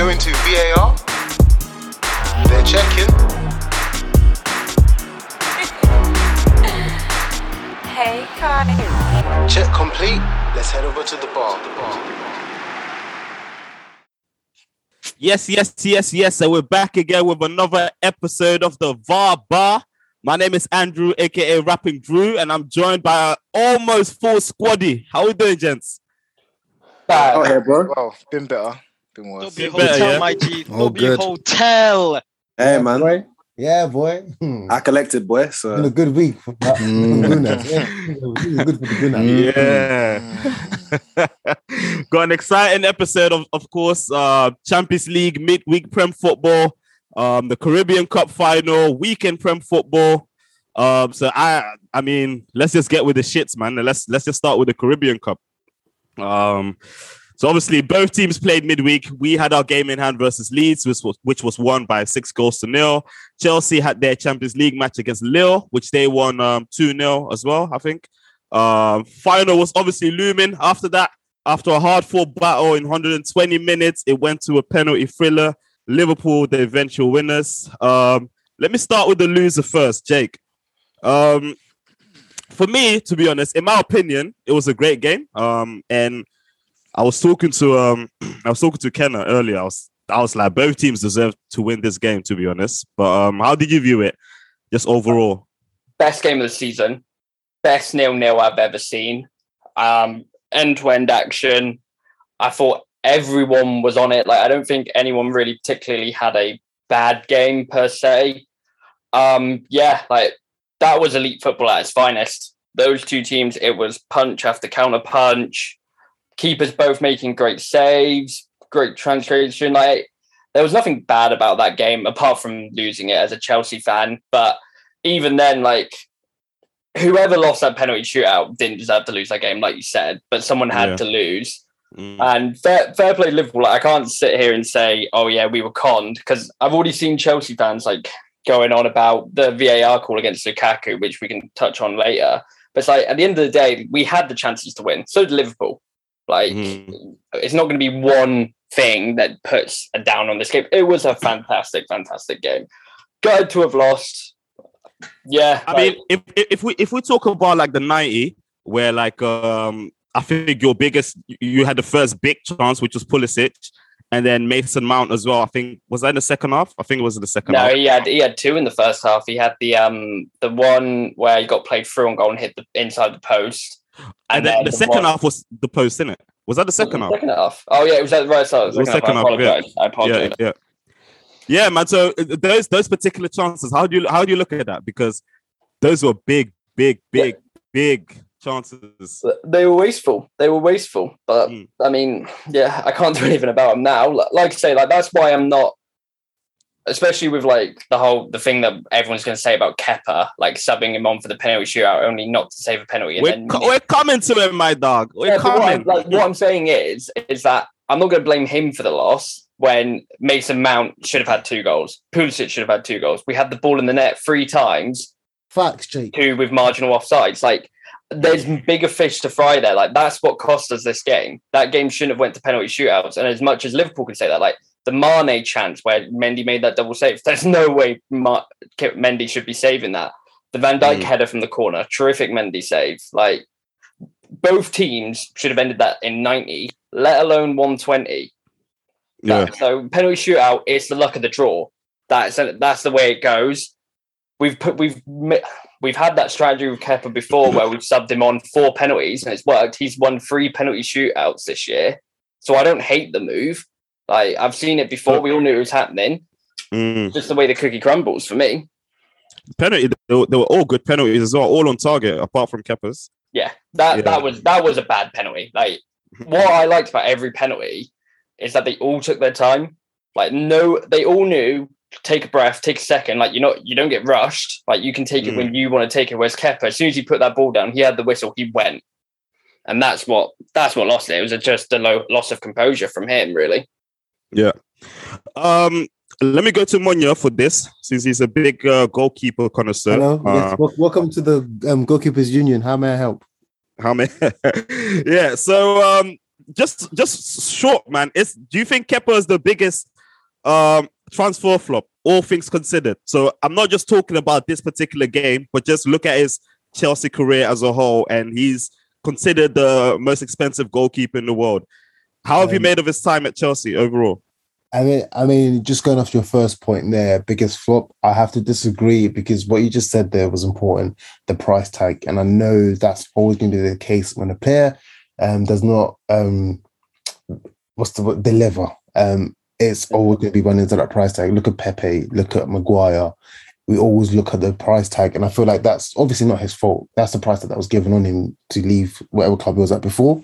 going to VAR. They're checking. Hey, Kai. Check complete. Let's head over to the bar. The bar. Yes, yes, yes, yes. And we're back again with another episode of the VAR Bar. My name is Andrew, aka Rapping Drew, and I'm joined by an almost full squaddy. How are we doing, gents? Oh, here, bro. Well, been better. Been worse. Dobby better, Hotel, yeah? my G. Oh, Dobby good. Hotel. Hey, yeah, man. Boy. Yeah, boy. Hmm. I collected, boy. been a good week for the Mm. Yeah, good for the Gunners. Yeah. Got an exciting episode of, of course, uh Champions League midweek Prem football, um, the Carabao Cup final, weekend Prem football. Um, so I I mean, let's just get with the shits, man. Let's let's just start with the Carabao Cup. Um, so obviously both teams played midweek. We had our game in hand versus Leeds, which was which was won by six goals to nil. Chelsea had their Champions League match against Lille, which they won um 2-0 as well, I think. Um, final was obviously looming after that. After a hard fought battle in 120 minutes, it went to a penalty thriller. Liverpool, the eventual winners. Um, let me start with the loser first, Jake. Um, for me, to be honest, in my opinion, it was a great game. Um, and I was talking to um, I was talking to Kenna earlier. I was I was like, both teams deserve to win this game, to be honest. But um, how did you view it, just overall? best game of the season, best nil nil I've ever seen. Um, end to end action. I thought everyone was on it. Like I don't think anyone really particularly had a bad game per se. Um, yeah, like that was elite football at its finest. Those two teams, it was punch after counter punch. Keepers both making great saves, great translation. Like there was nothing bad about that game apart from losing it as a Chelsea fan. But even then, like whoever lost that penalty shootout didn't deserve to lose that game, like you said, but someone had Yeah. to lose. Mm. And fair, fair play Liverpool. Like, I can't sit here and say, oh yeah, we were conned because I've already seen Chelsea fans like going on about the VAR call against Lukaku, which we can touch on later. But it's like at the end of the day, we had the chances to win. So did Liverpool. Like Mhm. it's not going to be one thing that puts a down on this game. It was a fantastic, fantastic game. Gutted to have lost. Yeah, I like- mean, if if we if we talk about like the 90, where like um I think your biggest you had the first big chance, which was Pulisic, and then Mason Mount as well. I think was that in the second half? I think it was in the second No, half. he had he had two in the first half. He had the um the one where he got played through on goal and hit the inside the post. And then the second half was the post, in it? Was that the second half? Second half. Oh yeah, it was at the right side. It was Second, second half. half, I yeah. I Yeah, apologize. yeah. Yeah, man. So uh, those those particular chances, how do you how do you look at that? Because those were big, big, big, big chances. They were wasteful. They were wasteful. But Mm. I mean, yeah, I can't do anything about them now. Like, like I say, like that's why I'm not. Especially with like the whole the thing that everyone's going to say about Kepa, like subbing him on for the penalty shootout, only not to save a penalty. and We're, then co- we're coming to him, my dog. We're Yeah, but what, I'm, coming. like, what I'm saying is, is that I'm not going to blame him for the loss when Mason Mount should have had two goals. Pulisic should have had two goals. We had the ball in the net three times, Facts, Jake. two with marginal offsides. Like, there's bigger fish to fry there. Like, that's what cost us this game. That game shouldn't have went to penalty shootouts. And as much as Liverpool can say that, like the Mane chance where Mendy made that double save, there's no way Ma- Mendy should be saving that. The Van Dijk Mm. header from the corner, terrific Mendy save. Like both teams should have ended that in 90, let alone 120. yeah. That- so penalty shootout is the luck of the draw. That's that's the way it goes. We've put we've we've had that strategy with Kepa before where we've subbed him on for penalties and it's worked. He's won three penalty shootouts this year, so I don't hate the move. Like I've seen it before. We all knew it was happening. Mm. Just the way the cookie crumbles for me. Penalty. They were, they were all good penalties as well, all on target, apart from Kepa's. Yeah, that Yeah. that was that was a bad penalty. Like what I liked about every penalty is that they all took their time. Like no, they all knew take a breath, take a second. Like you're not, you don't get rushed. Like you can take it Mm. when you want to take it. Whereas Kepa, as soon as he put that ball down, he had the whistle, he went, and that's what that's what lost it. It was just a low loss of composure from him, really. Um, let me go to Monya for this, since he's a big uh, goalkeeper connoisseur. Hello. Uh, yes. wel- welcome to the um, Goalkeepers Union. How may I help? how may? yeah. So, um, just just short, man. Is do you think Kepa is the biggest um transfer flop, all things considered? So I'm not just talking about this particular game, but just look at his Chelsea career as a whole, and he's considered the most expensive goalkeeper in the world. How have you Um, made of his time at Chelsea overall? I mean, I mean, just going off your first point there, biggest flop. I have to disagree because what you just said there was important. The price tag, and I know that's always going to be the case when a player um, does not um, what's the word deliver. Um, it's always going to be running into that price tag. Look at Pepe. Look at Maguire. We always look at the price tag, and I feel like that's obviously not his fault. That's the price that, that was given on him to leave whatever club he was at before.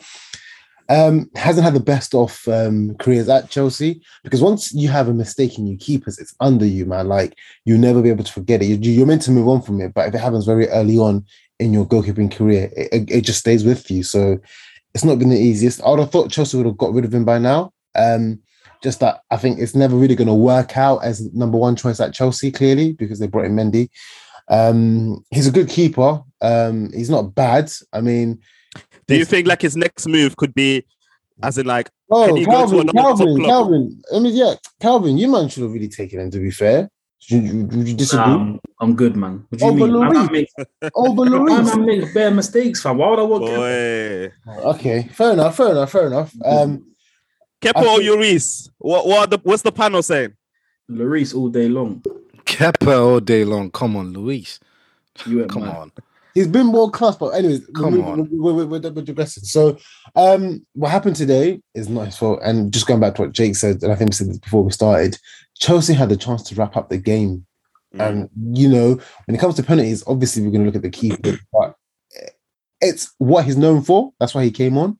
Um, hasn't had the best of um, careers at Chelsea because once you have a mistake in your keepers, it's under you, man. Like you'll never be able to forget it. You- You're meant to move on from it, but if it happens very early on in your goalkeeping career, it, it- it just stays with you. So it's not been the easiest. I would have thought Chelsea would have got rid of him by now. Um, just that I think it's never really going to work out as number one choice at Chelsea, clearly, because they brought in Mendy. Um, he's a good keeper. Um, he's not bad. I mean, Do you think like his next move could be, as in like, Oh, Can he go to Calvin, another top Calvin. Calvin. I mean, yeah, Calvin, you man should have really taken him. To be fair, would you, would you disagree? Um, I'm good, man. What do you Over mean? Man, Lloris. I make, Over man, Lloris. I make bare mistakes, fam. Why would I want Kepa? boy, Okay, fair enough, fair enough, fair enough. Um, Kepa I or think- Lloris? What what are the, what's the panel saying? Lloris all day long. Kepa all day long. Come on, Luis. You Come mad. on. He's been world class, but anyways, Come on. we're, we're, we're, we're digressing. So, um, what happened today is not his fault. And just going back to what Jake said, and I think we said this before we started, Chelsea had the chance to wrap up the game. Mm. And you know, when it comes to penalties, obviously we're going to look at the keeper, but it's what he's known for. That's why he came on,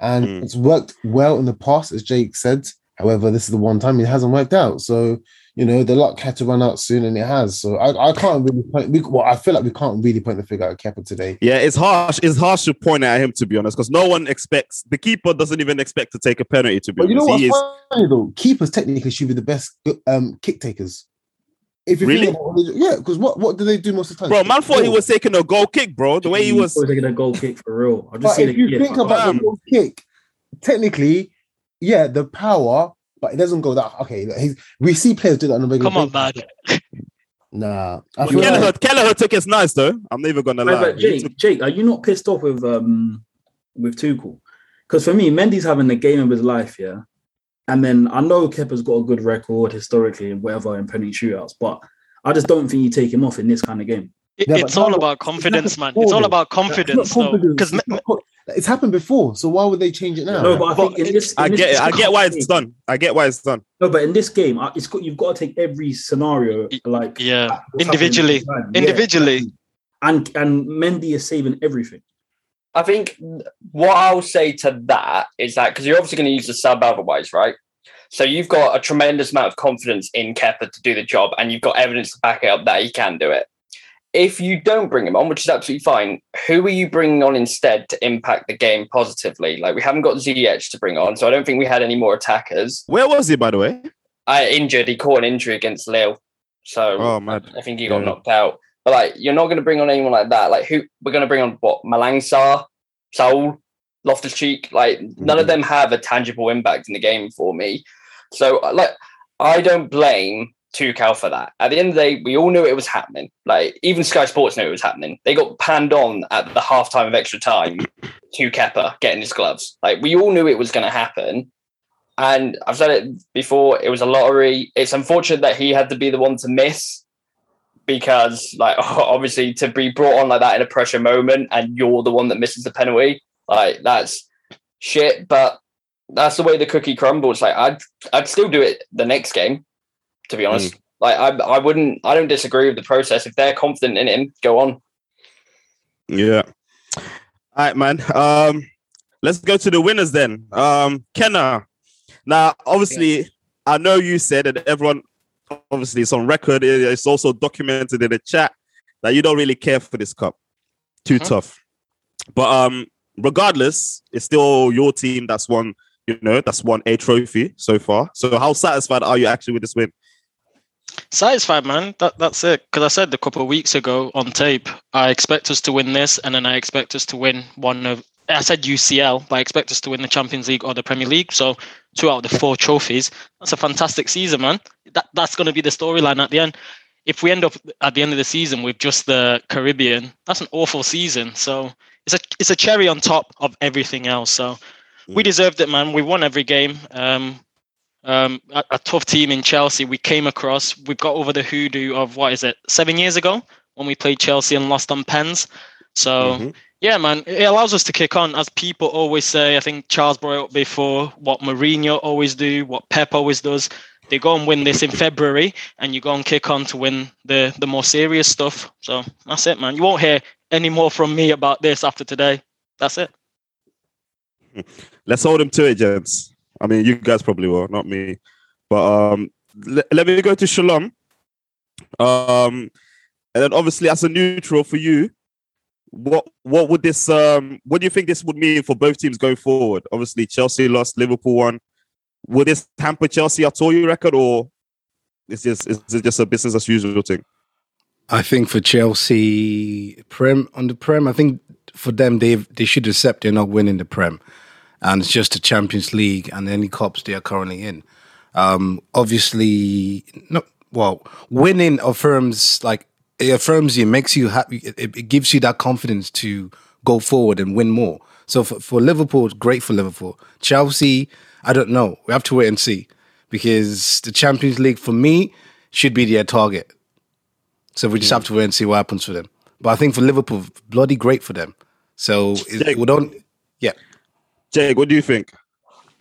and Mm. it's worked well in the past, as Jake said. However, this is the one time it hasn't worked out. So you know, the luck had to run out soon, and it has. So I, I can't really point. We, well, I feel like we can't really point the figure at Kepa today. Yeah, it's harsh. It's harsh to point at him to be honest, because no one expects the keeper doesn't even expect to take a penalty. To be But you know honest, what's he is. funny though? Keepers technically should be the best um, kick takers. If you Really? about what they do, yeah, because what, what do they do most of the time? Bro, man thought he was taking a goal kick, bro. The way he was. taking a goal kick for real. I'm just But if you here. think about Bam. the goal kick, technically, yeah, the power, but it doesn't go that. Okay, he's, we see players do that on a regular. Come on, basis. man. Nah, I Well, feel Kelleher, like, Kelleher took his nice though. I'm never gonna lie. but Jake, took- Jake, are you not pissed off with um with Tuchel? Because for me, Mendy's having the game of his life, yeah. And then I know Kepa's got a good record historically and whatever in penalty shootouts, but I just don't think you take him off in this kind of game. It- Yeah, it's all about confidence, man. It's all about confidence, though. confidence. Because It's not co- it's happened before, so why would they change it now? No, but I But think in this, in I this get it. I get why it's done. I get why it's done. No, but in this game, I- it's got you've got to take every scenario like yeah, what's happening individually, at the time. Yeah, individually. and and Mendy is saving everything. I think what I'll say to that is that because you're obviously going to use the sub otherwise, right? So you've got a tremendous amount of confidence in Kepa to do the job, and you've got evidence to back it up that he can do it. If you don't bring him on, which is absolutely fine, who are you bringing on instead to impact the game positively? Like we haven't got Ziyech to bring on, so I don't think we had any more attackers. Where was he, by the way? I injured. He caught an injury against Lille, so Oh, mad. I think he got Yeah. knocked out. But like, you're not going to bring on anyone like that. Like, who we're going to bring on? What Malang Sarr, Saul, Loftus Cheek. Like, none of Mhm. them have a tangible impact in the game for me. So, like, I don't blame Tuchel for that. At the end of the day, we all knew it was happening. Like, even Sky Sports knew it was happening. They got panned on at the halftime of extra time to Kepa getting his gloves. Like, we all knew it was going to happen. And I've said it before, it was a lottery. It's unfortunate that he had to be the one to miss because, like, obviously, to be brought on like that in a pressure moment and you're the one that misses the penalty, like, that's shit. But that's the way the cookie crumbles. Like, I'd, I'd still do it the next game, to be honest. Like, I, I wouldn't, I don't disagree with the process. If they're confident in him, go on. Yeah. All right, man. Um, let's go to the winners then. Um, Kenna. Now, obviously, I know you said that everyone, obviously, it's on record. It's also documented in the chat that you don't really care for this cup. Too Mhm. tough. But um, regardless, it's still your team that's won. You know, that's won a trophy so far. So, how satisfied are you actually with this win? Satisfied, man. That that's it. Because I said a couple of weeks ago on tape, I expect us to win this, and then I expect us to win one of I said UCL, but I expect us to win the Champions League or the Premier League. So two out of the four trophies. That's a fantastic season, man. That that's going to be the storyline at the end. If we end up at the end of the season with just the Carabao, that's an awful season. So it's a it's a cherry on top of everything else. So we Mm. deserved it, man. We won every game. Um, um, a, a tough team in Chelsea. We came across. We've got over the hoodoo of what is it? Seven years ago when we played Chelsea and lost on pens. So Mhm. yeah, man, it allows us to kick on. As people always say, I think Charles brought up before. What Mourinho always do, what Pep always does. They go and win this in February, and you go and kick on to win the the more serious stuff. So that's it, man. You won't hear any more from me about this after today. That's it. Let's hold him to it, gents. I mean, you guys probably will, not me. But um, le- let me go to Shalom. Um, and then obviously, as a neutral for you, what what would this um what do you think this would mean for both teams going forward? Obviously, Chelsea lost, Liverpool won. Will this hamper Chelsea at all, you reckon, or is this is it just a business as usual thing? I think for Chelsea, Prem on the Prem, I think for them they they should accept they're not winning the Prem, and it's just the Champions League and any cups they are currently in. Um, obviously, no, well, winning affirms like it affirms you, makes you happy. It, it- gives you that confidence to go forward and win more. So for, for Liverpool, it's great for Liverpool. Chelsea, I don't know. We have to wait and see because the Champions League for me should be their target. So we just have to wait and see what happens for them. But I think for Liverpool, bloody great for them. So it, we don't. Yeah, Jake, what do you think?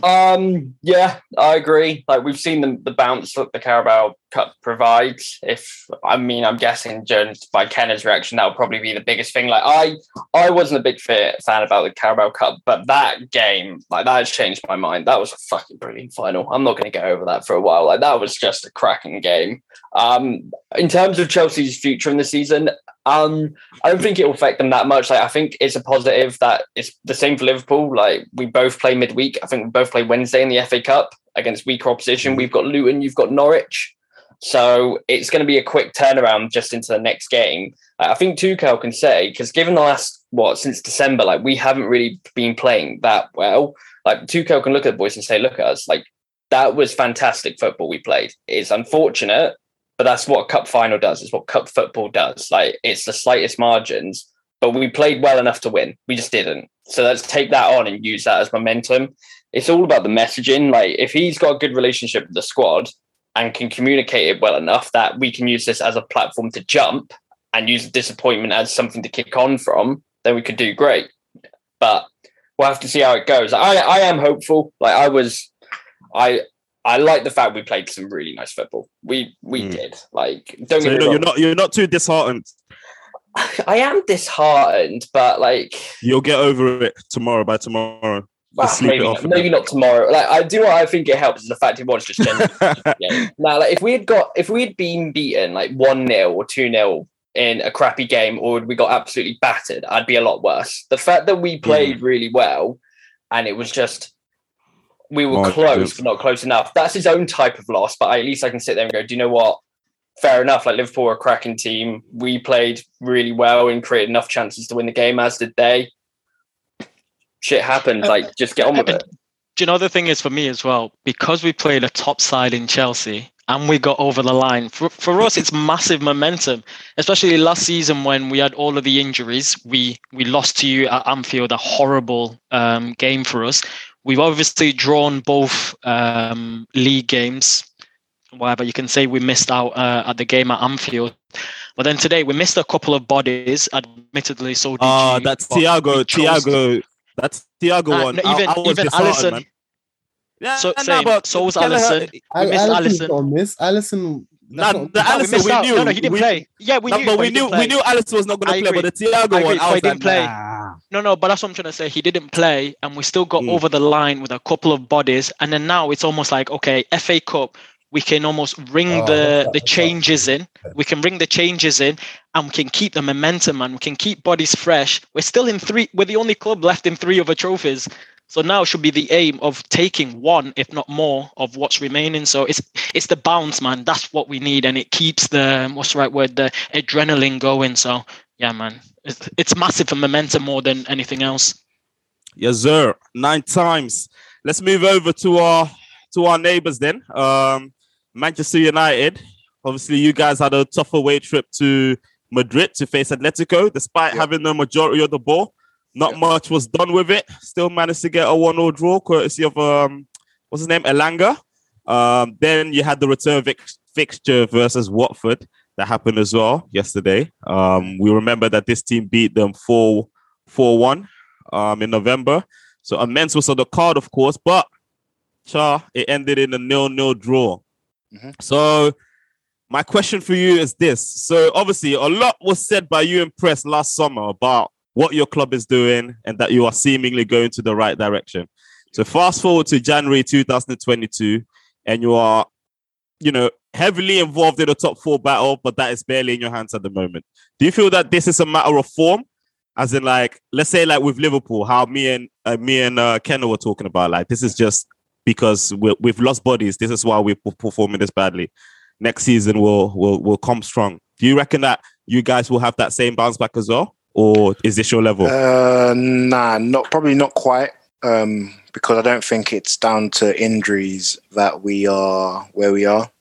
Um, yeah, I agree. Like we've seen the, the bounce that the Carabao Cup provides. If I mean, I'm guessing judged by Kenner's reaction, that would probably be the biggest thing. Like I, I wasn't a big fan about the Carabao Cup, but that game, like that has changed my mind. That was a fucking brilliant final. I'm not going to go over that for a while. Like that was just a cracking game. Um, in terms of Chelsea's future in the season, um, I don't think it will affect them that much. Like I think it's a positive that it's the same for Liverpool. Like we both play midweek. I think we both play Wednesday in the FA Cup against weaker opposition. We've got Luton, you've got Norwich. So it's going to be a quick turnaround just into the next game. I think Tuchel can say because given the last what since December, like we haven't really been playing that well. Like Tuchel can look at the boys and say, "Look at us! Like that was fantastic football we played. It's unfortunate, but that's what a cup final does. It's what cup football does. Like it's the slightest margins, but we played well enough to win. We just didn't. So let's take that on and use that as momentum. It's all about the messaging. Like if he's got a good relationship with the squad and can communicate it well enough that we can use this as a platform to jump and use the disappointment as something to kick on from, then we could do great. But we'll have to see how it goes. I, I am hopeful. Like I was, I I like the fact we played some really nice football. We we Mm. did. Like don't So get you're you're not you're not too disheartened. I am disheartened, but like You'll get over it tomorrow by tomorrow. Well, Just sleep it maybe, not, maybe not tomorrow. Like I do what I think it helps is the fact it was just genuine. Now, like if we had got if we had been beaten like one 0 or two 0 in a crappy game, or we got absolutely battered, I'd be a lot worse. The fact that Mm. we played really well, and it was just we were close but not close enough. That's his own type of loss, but I, at least I can sit there and go, do you know what? Fair enough. Like Liverpool were a cracking team. We played really well and created enough chances to win the game, as did they. Shit happened. Uh, Like, just get on with uh, it. Do you know the thing is for me as well? Because we played a top side in Chelsea and we got over the line. For, for us, it's massive momentum, especially last season when we had all of the injuries. We we lost to you at Anfield, a horrible um, game for us. We've obviously drawn both um, league games. Whatever you can say, we missed out uh, at the game at Anfield. But then today we missed a couple of bodies. Admittedly, so did Ah, you, that's but Thiago. Thiago. That's Thiago Nah, one. no, I- even- I, was even disheartened, Alisson- man. Yeah, So- nah, same. but So was Kelleher- Alisson. We Al- missed Alisson's Alisson. not on this. Alisson. Nah, not- the No, we we knew. No, no, he didn't we, play. Yeah, we no, knew. but we knew didn't we knew Alisson was not going to play. But the Thiago I one, agree, I was he didn't like, play. nah. No, no, but that's what I'm trying to say. He didn't play, and we still got Mm. over the line with a couple of bodies. And then now it's almost like, okay, FA Cup, we can almost ring Oh, the the changes in. We can ring the changes in, and we can keep the momentum, and we can keep bodies fresh. We're still in three. We're the only club left in three other trophies. So now should be the aim of taking one, if not more, of what's remaining. So it's it's the bounce, man. That's what we need, and it keeps the what's the right word, the adrenaline going. So yeah, man, it's, it's massive for momentum more than anything else. Yes, sir. Nine times. Let's move over to our to our neighbors then. Um, Manchester United. Obviously, you guys had a tough away trip to Madrid to face Atletico, despite Yeah. having the majority of the ball. Not Yeah. much was done with it. Still managed to get a one-0 draw, courtesy of um, what's his name, Elanga. Um, then you had the return fix- fixture versus Watford that happened as well yesterday. Um, we remember that this team beat them 4 4 1 um, in November. So immense was on the card, of course, but Char, it ended in a nil nil draw. Mhm. So my question for you is this. So obviously a lot was said by you in press last summer about what your club is doing and that you are seemingly going to the right direction. So fast forward to January 2022 and you are, you know, heavily involved in a top four battle, but that is barely in your hands at the moment. Do you feel that this is a matter of form? As in, like, let's say, like with Liverpool, how me and uh, me and uh, Kenna were talking about, like, this is just because we we've lost bodies. This is why we're performing this badly. Next season, we'll we'll we'll come strong. Do you reckon that you guys will have that same bounce back as well, or is this your level? Uh, nah, not probably not quite. Um, because I don't think it's down to injuries that we are where we are.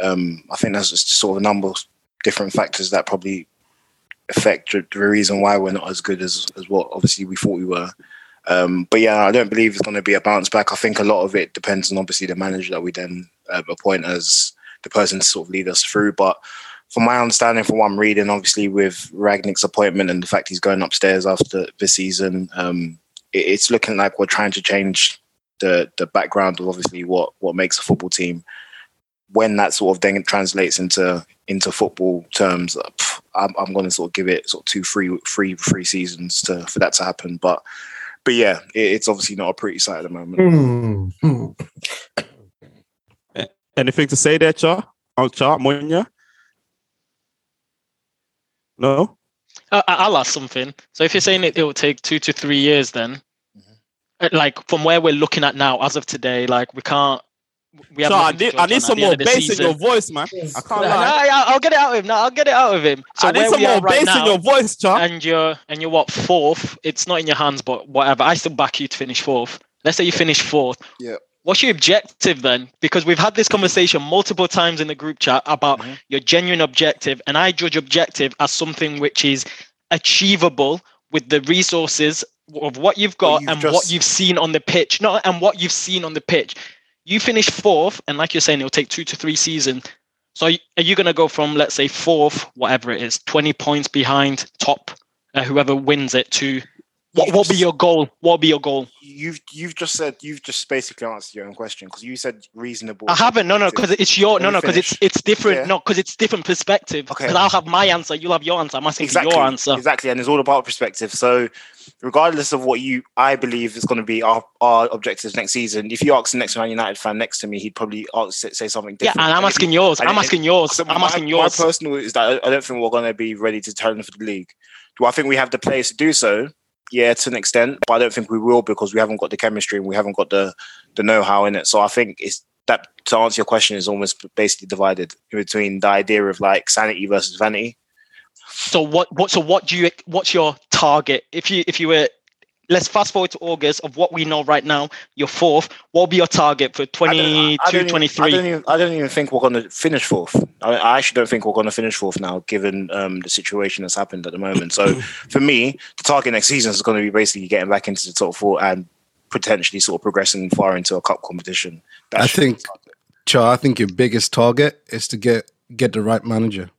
Um, I think there's just sort of a number of different factors that probably affect the reason why we're not as good as as what obviously we thought we were. Um, but yeah, I don't believe it's going to be a bounce back. I think a lot of it depends on obviously the manager that we then uh, appoint as the person to sort of lead us through. But from my understanding, from what I'm reading, obviously with Rangnick's appointment and the fact he's going upstairs after this season, um, it, it's looking like we're trying to change the the background of obviously what what makes a football team. When that sort of then translates into into football terms, pff, I'm, I'm going to sort of give it sort of two, three, three, three seasons to for that to happen. But but yeah, it, it's obviously not a pretty sight at the moment. Hmm. Anything to say there, Char? Oh, Char, Monya? No? I, I- I'll ask something. So if you're saying it, it will take two to three years, then, uh, like from where we're looking at now, as of today, like we can't. We have Char, I need, I need some more bass in your voice, man. I can't No, lie. I- I'll get it out of him. No, I'll get it out of him. So I need some we are more right bass in your voice, Char. and you're and you're what fourth? It's not in your hands, but whatever. I still back you to finish fourth. Let's say you finish fourth. Yeah. What's your objective then? Because we've had this conversation multiple times in the group chat about Mhm. your genuine objective, and I judge objective as something which is achievable with the resources of what you've Well, got you've and what you've seen on the pitch. No, and what you've seen on the pitch. You finish fourth, and like you're saying, it'll take two to three seasons. So are you going to go from let's say fourth, whatever it is, twenty points behind top, uh, whoever wins it, to what? What be your goal? What will be your goal? You've you've just said you've just basically answered your own question because you said reasonable. I haven't. No, no, because it's your no, no, because it's it's different. Yeah. No, because it's different perspective. Okay. Because I'll have my answer, you'll have your answer. I'm asking exactly your answer. exactly, and it's all about perspective. So, regardless of what you, I believe is going to be our, our objectives next season. If you ask the next Man United fan next to me, he'd probably ask, say- something different. Yeah, and I'm asking yours. I'm asking yours. I'm my, asking yours. My personal is that I- I don't think we're going to be ready to turn for the league. Do I think we have the players to do so? Yeah, to an extent, but I don't think we will because we haven't got the chemistry and we haven't got the the know how in it. So I think it's that to answer your question is almost basically divided between the idea of like sanity versus vanity. So what? What? So what do you? What's your target? If you if you were, let's fast forward to August of what we know right now. You're fourth. What will be your target for I don't- I 22, don't even- 23? I don't even. I don't even think we're going to finish fourth. I, I actually don't think we're going to finish fourth now, given um, the situation that's happened at the moment. So for me, the target next season is going to be basically getting back into the top four and potentially sort of progressing far into a cup competition. That I think- Char, I think your biggest target is to get get the right manager.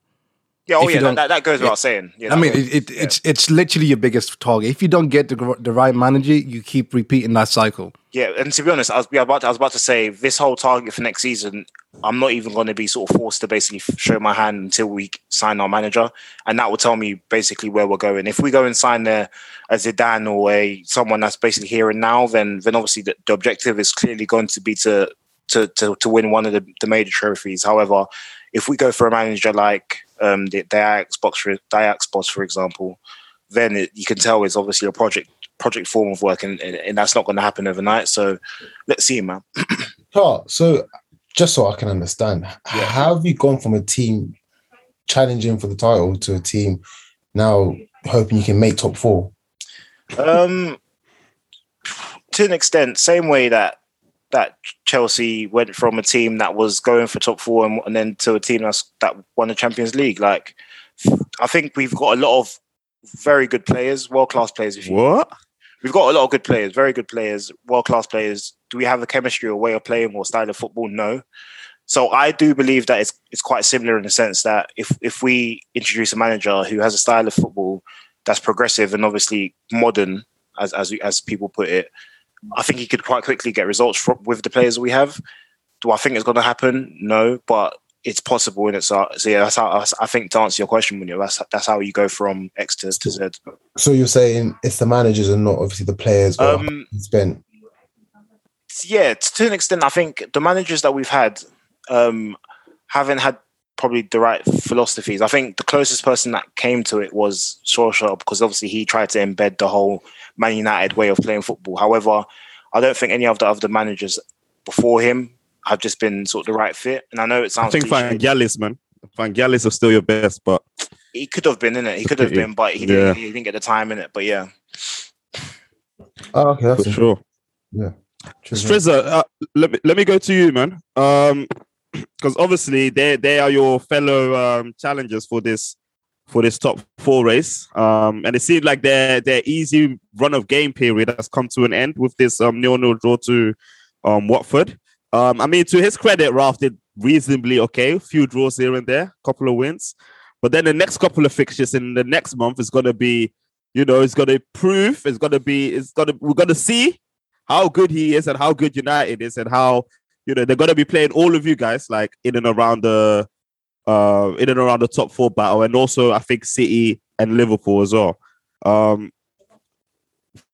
Yeah. Oh if you yeah. don't- That, that goes without saying. Yeah, I mean, it, it, yeah. it's it's literally your biggest target. If you don't get the the right manager, you keep repeating that cycle. Yeah, and to be honest, I was, about to, I was about to say this whole target for next season. I'm not even going to be sort of forced to basically show my hand until we sign our manager, and that will tell me basically where we're going. If we go and sign there a Zidane or a someone that's basically here and now, then then obviously the, the objective is clearly going to be to to to, to win one of the, the major trophies. However, if we go for a manager like um, the, the Ajax box for Ajax boss, for example, then it, you can tell it's obviously a project project form of work, and, and, and that's not going to happen overnight. So let's see, man. Chart, so just so I can understand, how have you gone from a team challenging for the title to a team now hoping you can make top four? Um, to an extent, same way that that Chelsea went from a team that was going for top four and, and then to a team that's that won the Champions League. Like, I think we've got a lot of very good players, world class players. If you What? We've got a lot of good players, very good players, world class players. Do we have the chemistry or way of playing or style of football? No. So I do believe that it's it's quite similar in the sense that if if we introduce a manager who has a style of football that's progressive and obviously modern, as as as people put it, I think he could quite quickly get results from, with the players we have. Do I think it's going to happen? No, but it's possible, and it's uh, so yeah. That's how I think to answer your question, Munir, that's that's how you go from X to, to Z. So you're saying it's the managers and not obviously the players Um, spent. yeah, to an extent, I think the managers that we've had um, haven't had probably the right philosophies. I think the closest person that came to it was Solskjaer because obviously he tried to embed the whole Man United way of playing football. However, I don't think any of the other managers before him have just been sort of the right fit. And I know it I sounds think cliche. Vangelis, man. Vangelis is still your best, but he could have been in it. He could have been, but he, Yeah. didn't, he didn't get the time in it. But yeah, Oh, okay, that's for sure. Yeah. Strizza, uh, let me let me go to you, man. Um, because obviously they they are your fellow um challengers for this for this top four race. Um, and it seems like their their easy run of game period has come to an end with this um nil nil draw to um Watford. Um, I mean, to his credit, Ralf did reasonably okay. A few draws here and there, a couple of wins. But then the next couple of fixtures in the next month is going to be, you know, it's going to prove, it's going to be, it's going to, we're going to see how good he is and how good United is and how, you know, they're going to be playing all of you guys like in and around the, uh, in and around the top four battle. And also, I think City and Liverpool as well. Um,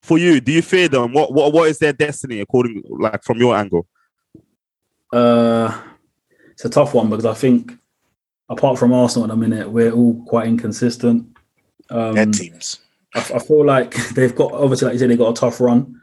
for you, do you fear them? What, what, what is their destiny according, like from your angle? Uh, it's a tough one because I think, apart from Arsenal at the minute, we're all quite inconsistent. Um, Head teams. I, I feel like they've got obviously, like you said, they've got a tough run,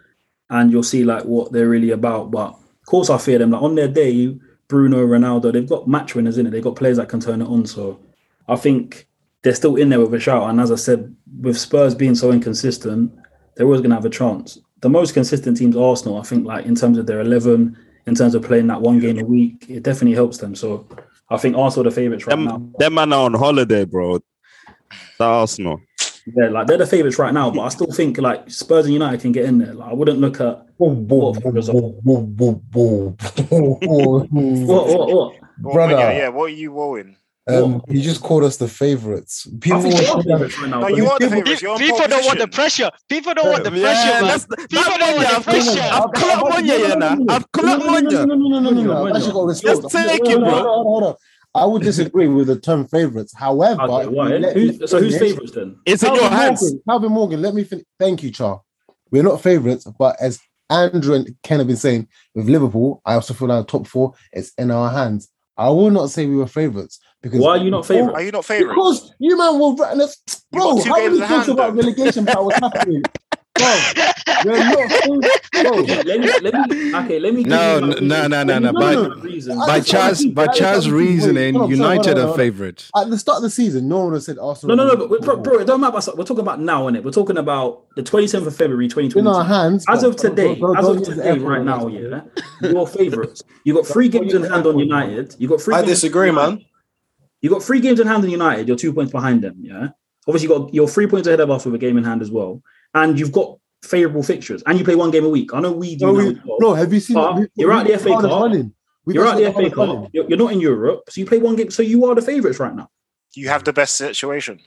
and you'll see like what they're really about. But of course, I fear them. Like on their day, Bruno, Ronaldo, they've got match winners in it. They've got players that can turn it on. So I think they're still in there with a shout. And as I said, with Spurs being so inconsistent, they're always going to have a chance. The most consistent teams, Arsenal, I think, like in terms of their eleven, in terms of playing that one game a week, it definitely helps them. So I think Arsenal are the favourites right now. Them, them man are on holiday, bro. The Arsenal. Yeah, like they're the favourites right now, but I still think like Spurs and United can get in there. Like I wouldn't look at Boom, boom, boom, boom, boom, boom, boom. what, what, what? Brother. yeah, yeah, what are you wooing? Um, he just called us the favorites. People think they are favourites right now. No, you are the favourites. You're People don't want the pressure. People don't want the Yeah, pressure, man. that's the- People that don't want Monday, the I've pressure. I've clocked Monday, yeah, now. I've clocked no, no, Monday. no, no, no, no, no, no, I've no, actually no. got respect. Just take it, bro. hold on, hold on. I would disagree with the term favorites. However, Okay, if why? you let Who's- so who's finish- favourites then? It's in Calvin your hands. Morgan, Calvin Morgan, let me finish. Thank you, Char. We're not favourites, but as Andrew and Ken have been saying, with Liverpool, I also feel like top four is in our hands. I will not say we were favourites because Why are you not favourites? Are you not favourites? Because you man were ratting us, You bro. got two How games many in talks hand, about relegation battle was happening, bro? We're not favourites, bro. let me, let me, okay, let me. give No, you my n- no, no, no, no. No, By, no, by That's Chaz, by Chaz reasoning, hold United hold are hold on. At the start of the season, no one has have said No, Arsenal. no, no, no, but bro, bro, it don't matter. About, we're talking about now, innit? We're talking about the 27th of February, 2020. in our hands. As of today, don't- don't- as of today, right on now, us, yeah, your favourites. You got three games in hand on United. You got three. I disagree, man. You got three games in hand on United. You're two points behind them. Yeah, obviously you got you're three points ahead of us with a game in hand as well, and you've got favourable fixtures, and you play one game a week. I know we do. No, we, well. bro, have you seen? We, you're we out the got FA hardest Cup. You're got out the the FA Cup. You're, you're not in Europe, so you play one game. So you are the favourites right now. You have the best situation.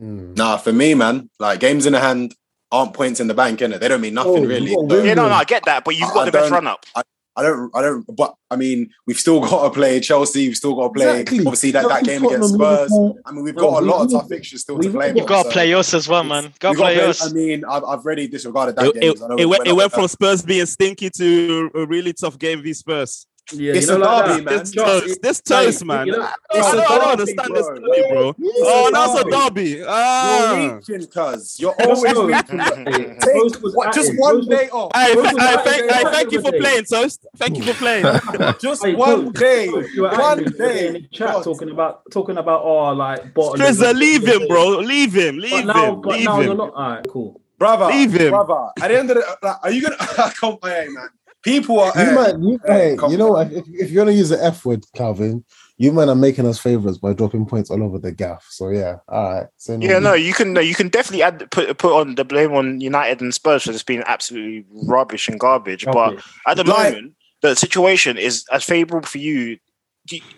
Mm. Nah, for me, man, like games in the hand aren't points in the bank, innit? They don't mean nothing Oh, really. you got So, Yeah, no, no, I get that, but you've I- got I the best run up. I don't, I don't, but I mean, we've still got to play Chelsea. We've still got to play, Exactly. obviously, that, that game against Spurs. I mean, we've No, got a lot of tough fixtures still to play. got- You man, gotta so play us as well, man. Gotta gotta play play- us. I mean, I've, I've already disregarded that It, game. it, 'cause I it went, it went from Spurs being stinky to a really tough game v Spurs. Yeah, It's you know, a like derby, man. This Just- toast, this toast, man. you know, I don't, a I don't derby, understand this bro. derby, bro. It's Oh, a that's a derby. derby. Ah. You're reaching, cuz. You're always reaching. Take Toast what, just it. one day off. Hey, Toast th- was hey, thank, it thank you for playing, Toast. Thank you for playing. Just Hey, one Toast, day. Toast, you were One day. in the chat God. talking about talking about oh like bottom. Strizza, leave him, bro. Leave him. Leave him. but Leave him. All right, cool. brother, Leave him. brother. At the end of the, are you gonna come? Hey, man, people are. You hey, might, you, eh, hey, hey, you know what? If, if you're gonna use the F word, Calvin, you men are making us favors by dropping points all over the gaff. So yeah, all right. So Yeah, no, you can no, you can definitely add put put on the blame on United and Spurs for just being absolutely rubbish and garbage. But at the Like- moment, the situation is as favourable for you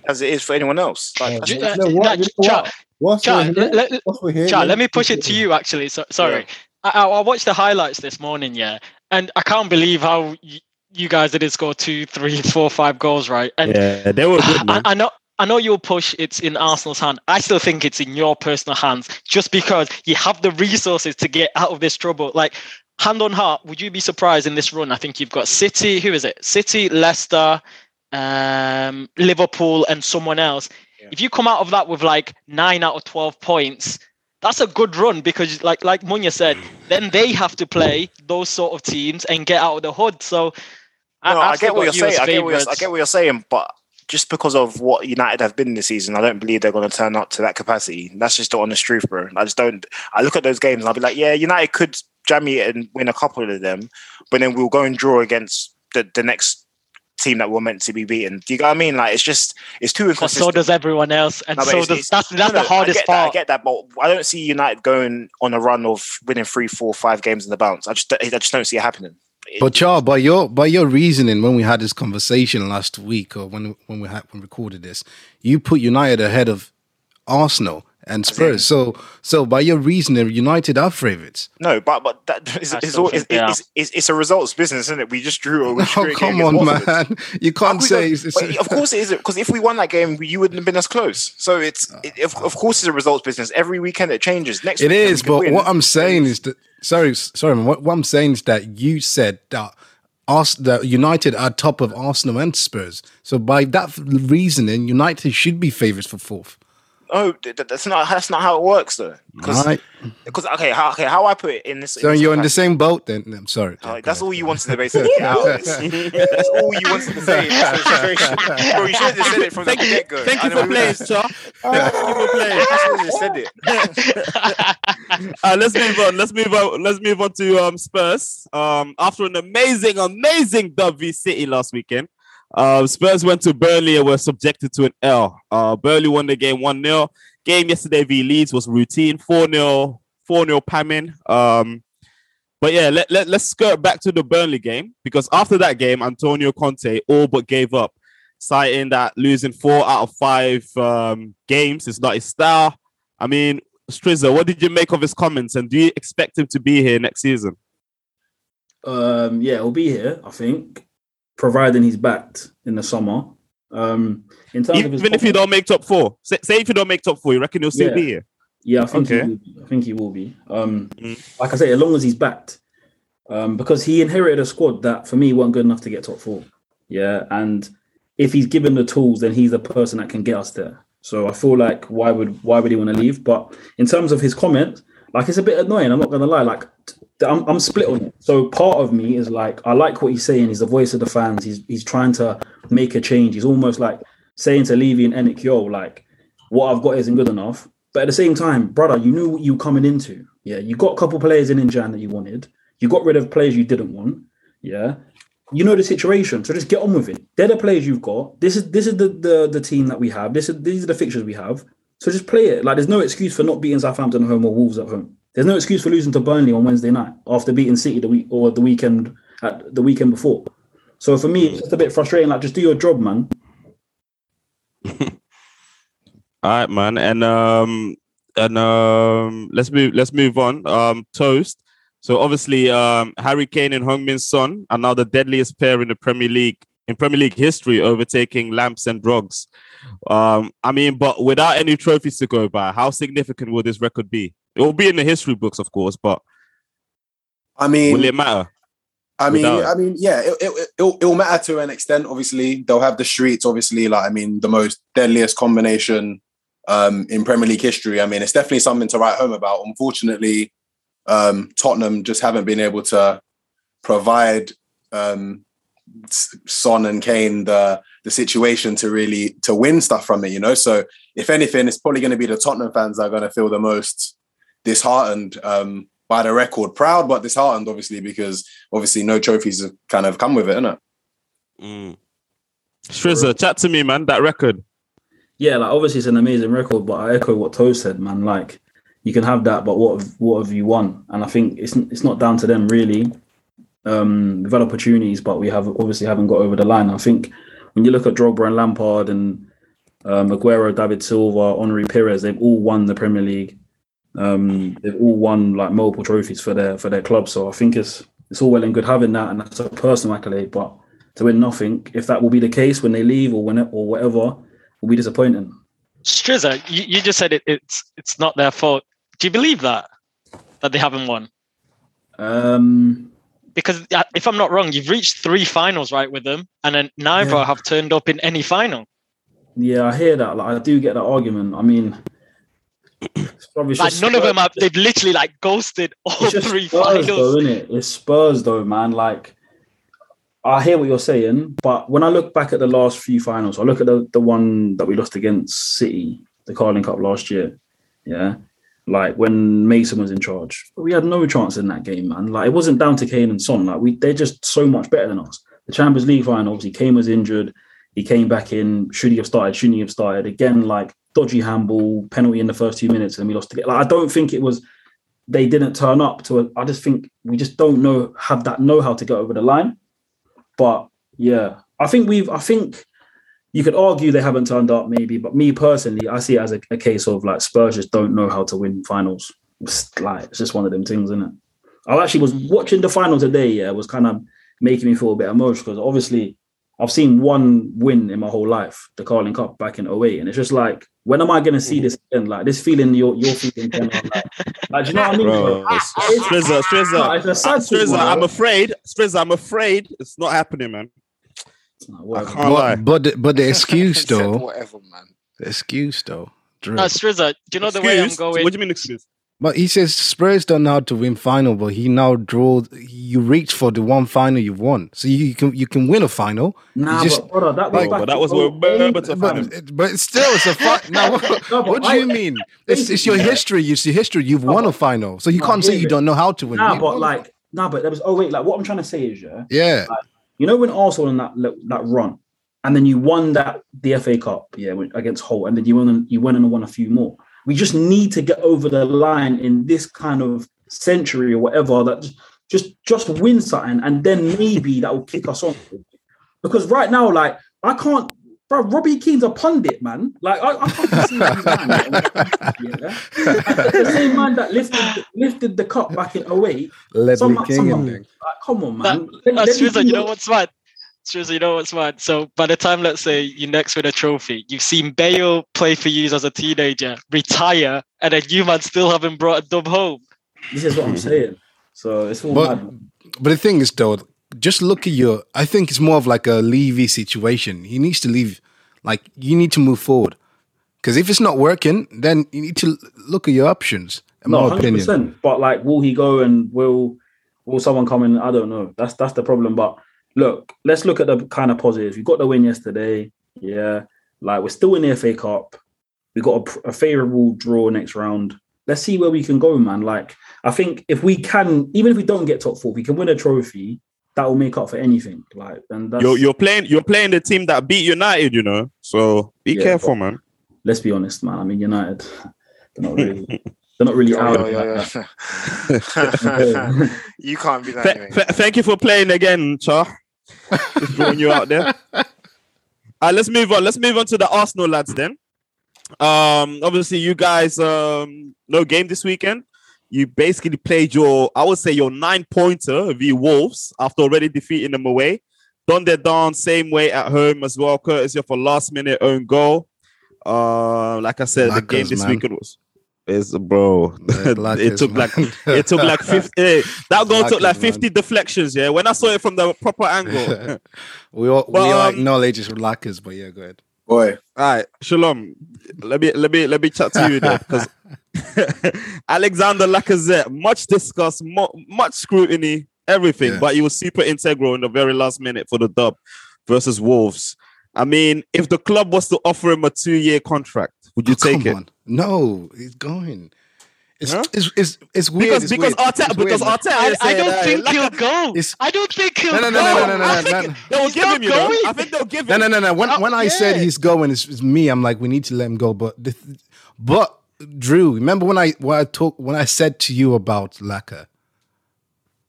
as it is for anyone else. Like, Yeah, that's- uh, what? You know what? What's Cha, we're here- let- let- what's we're here, Chad, let let me me push it to you. Actually, so, sorry, I, I, I watched the highlights this morning, yeah, and I can't believe how y- you guys didn't score two, three, four, five goals, right? And Yeah, they were good, I. I know. I know you'll push it's in Arsenal's hand. I still think it's in your personal hands just because you have the resources to get out of this trouble. Like, hand on heart, would you be surprised in this run? I think you've got City, who is it? City, Leicester, um, Liverpool, and someone else. If you come out of that with like nine out of 12 points, that's a good run because, like like Munya said, then they have to play those sort of teams and get out of the hood. So, No, I get what you're got you as saying. I get what you're, I get what you're saying, but just because of what United have been this season, I don't believe they're going to turn up to that capacity. That's just the honest truth, bro. I just don't. I look at those games and I'll be like, yeah, United could jam it and win a couple of them, but then we'll go and draw against the, the next team that we're meant to be beating. Do you get what I mean? Like, it's just it's too inconsistent. so does everyone else, and No, so it's- does it's- that's that's no, the hardest I get That, I part. get that, but I don't see United going on a run of winning three, four, five games in the bounce. I just, I just don't see it happening. But Char, by your by your reasoning, when we had this conversation last week, or when when we had when we recorded this, you put United ahead of Arsenal and Spurs. So so by your reasoning, United are favourites. No, but but that is, is, all, think it's, they are. it's, it's, it's a results business, isn't it? We just drew. We just drew Oh come on, man! You can't say it's, it's But of course it is because if we won that game, you wouldn't have been as close. So it's ah. it, of, of course it's a results business. Every weekend it changes. Next it is. we but win. what I'm saying is that sorry, sorry, man. What, what I'm saying is that you said that Ars- that United are top of Arsenal and Spurs. So by that reasoning, United should be favourites for fourth. oh, th- th- that's not that's not how it works though. Because Right. okay, how, okay, how I put it in this. So this you're in the same boat then. I'm sorry. Oh, that's all you wanted to basically get out of this. That's all you wanted to say. in this situation. Bro, you should have said it from the Thank you, get go. thank you for playing, Char. Thank you for playing. You should have said it. Uh, let's move on. Let's move on. Let's move on to um, Spurs. Um, after an amazing, amazing dub City last weekend, uh, Spurs went to Burnley and were subjected to an L. Uh, Burnley won the game 1 0. Game yesterday v Leeds was routine 4 0, 4 0 Pamin. Um, but yeah, let, let, let's skirt back to the Burnley game because after that game, Antonio Conte all but gave up, citing that losing four out of five um, games is not his style. I mean, Strizza, what did you make of his comments, and do you expect him to be here next season? Um, yeah, he'll be here, I think, providing he's backed in the summer. Um, in terms of Even if you don't make top four, say, say if you don't make top four, you reckon he'll still Yeah. be here? Yeah, I think Okay. he will be. I think he will be. Um, Mm. like I say, as long as he's backed, um, because he inherited a squad that for me weren't good enough to get top four. Yeah, and if he's given the tools, then he's the person that can get us there. So I feel like why would why would he want to leave? But in terms of his comments, like it's a bit annoying. I'm not gonna lie. Like I'm, I'm split on it. So part of me is like I like what he's saying. He's the voice of the fans. He's he's trying to make a change. He's almost like saying to Levy and ENIC, yo, like what I've got isn't good enough. But at the same time, brother, you knew what you were coming into. Yeah, you got a couple players in in Jan that you wanted. You got rid of players you didn't want. Yeah, you know the situation, so just get on with it. They're the players you've got. This is this is the the, the team that we have. This is these are the fixtures we have. So just play it. Like there's no excuse for not beating Southampton at home or Wolves at home. There's no excuse for losing to Burnley on Wednesday night after beating City the week or the weekend at the weekend before. So for me, it's just a bit frustrating. Like just do your job, man. All right, man, and um, and um, let's move. Let's move on. Um, toast. So obviously, um, Harry Kane and Heung-Min Son are now the deadliest pair in the Premier League in Premier League history, overtaking Lamps and Drogs. Um, I mean, but without any trophies to go by, how significant will this record be? It will be in the history books, of course, but I mean, will it matter? I mean? I mean, yeah, it, it, it'll, it'll matter to an extent. Obviously, they'll have the streets. Obviously, like I mean, the most deadliest combination um, in Premier League history. I mean, it's definitely something to write home about. Unfortunately, um, Tottenham just haven't been able to provide um, Son and Kane the the situation to really to win stuff from it. You know, so if anything, it's probably going to be the Tottenham fans that are going to feel the most disheartened um, by the record. Proud but disheartened, obviously, because obviously no trophies have kind of come with it, innit? Mm. Strizza, chat to me, man. That record. Yeah, like obviously it's an amazing record, but I echo what Toe said, man. Like you can have that, but what what have you won? And I think it's it's not down to them really. Um, we've had opportunities, but we have obviously haven't got over the line. I think when you look at Drogba and Lampard and um, Aguero, David Silva, Henry Pires, they've all won the Premier League. Um, they've all won like multiple trophies for their for their club. So I think it's it's all well and good having that, and that's a personal accolade. But to win nothing, if that will be the case when they leave or when it, or whatever, will be disappointing. Strizza, you, you just said it, it's it's not their fault. Do you believe that that they haven't won? Um, Because uh, if I'm not wrong, you've reached three finals right with them, and then neither Yeah. have turned up in any final. yeah, I hear that. Like I do get that argument. I mean, it's probably Like none of them have. They've literally like ghosted all three Spurs, finals. though, it? It's Spurs, though, man. Like, I hear what you're saying, but when I look back at the last few finals, I look at the, the one that we lost against City, the Carling Cup last year. Yeah. Like when Mason was in charge, we had no chance in that game, man. Like it wasn't down to Kane and Son. Like we, they're just so much better than us. The Champions League final, obviously, Kane was injured. He came back in. Should he have started? Shouldn't he have started? Again, like dodgy handball, penalty in the first two minutes, and we lost again. Like I don't think it was they didn't turn up to it. I just think we just don't know have that know how to get over the line. But yeah, I think we've I think you could argue they haven't turned up maybe, but me personally, I see it as a, a case of like Spurs just don't know how to win finals. It's like it's just one of them things, isn't it? I actually was mm. watching the final today, yeah, it was kind of making me feel a bit emotional because obviously I've seen one win in my whole life, the Carling Cup back in 08. And it's just like, when am I going to see mm. this again? Like this feeling you're, you're feeling. Ken, I'm like, like, do you know what I mean? Bro, It's- Strizza, No, Strizza, it's a sad Strizza. bro. I'm afraid, Strizza. I'm afraid it's not happening, man. I can't lie. But but the, but the excuse though, whatever, man. the excuse though, Drew. No, Strizza, do you know the way I'm going? What do you mean excuse? But he says Spurs don't know how to win final, but he now draw. You reach for the one final you've won, so you can you can win a final. Nah, just- but brother, that was Bro, back but that was where 08, Berbatov But, had but still, it's a fight. now, what, No, what do I- you mean? It's, it's your history. It's your history. You've won a final, so you No, can't say you it. don't know how to win. Nah, You but like, nah, but there was. Oh wait, like what I'm trying to say is, yeah, yeah, you know when Arsenal in that that run, and then you won that the FA Cup, yeah, against Hull, and then you won and you went and won a few more. We just need to get over the line in this kind of century or whatever. That just just, just win something, and then maybe that will kick us on. Because right now, like I can't. Bro, Robbie Keane's a pundit, man. Like I, I can't see that man. Yeah? the same man that lifted lifted the cup back in 08. Ledley Some- King some- like, come on, That, man. Let- uh, let me you know what's mad? Strizza, you know what's mad? So by the time, let's say, you next win a trophy, you've seen Bale play for you as a teenager, retire, and then you man still haven't brought a dub home. This is what I'm saying. So it's all But mad. but the thing is though, just look at your. I think it's more of like a Levy situation. He needs to leave. Like you need to move forward. Because if it's not working, then you need to look at your options. In No, hundred opinion. percent. But like, will he go and will will someone come in? I don't know. That's that's the problem. But look, let's look at the kind of positives. We got the win yesterday. Yeah, like we're still in the FA Cup. We got a, a favorable draw next round. Let's see where we can go, man. Like, I think if we can, even if we don't get top four, we can win a trophy. That will make up for anything. Like, and that's, You're you're playing you're playing the team that beat United, you know. So be Yeah, careful, man. let's be honest, man. I mean, United, they're not really, they're not really Yo, out. yo, of yo, yo. you can't be that Th- anyway. thank you for playing again, Char. Just throwing you out there. Uh, let's move on. Let's move on to the Arsenal lads then. Um, obviously, you guys um no game this weekend. You basically played your, I would say, your nine pointer v Wolves after already defeating them away. Done their dance same way at home as well, courtesy of a last minute own goal. Uh, like I said, the game this man. weekend was is bro. Yeah, it took like it took like 50 eh, that goal took like man. 50 deflections yeah when i saw it from the proper angle we all, But, we all um, acknowledge it's lackers, but yeah, go ahead. Boy, all right shalom let me let me let me chat to you there because alexander lacazette much discussed mu- much scrutiny everything Yeah. but he was super integral in the very last minute for the dub versus wolves i mean if the club was to offer him a two-year contract would you Oh, take come it on. No, he's going. It's, Huh? it's, it's, it's weird. because it's because weird. Arteta It's because weird. Arteta I, I don't uh, think like he'll a- go. I don't think he'll No, no, go. no, no, no, no, no, no. They will give him, you know. I think they'll give No, him. no, no, no. When, Uh, when I said he's going, it's, it's me. I'm like, we need to let him go. But the, th- but Drew, remember when I when I talk when I said to you about Laka,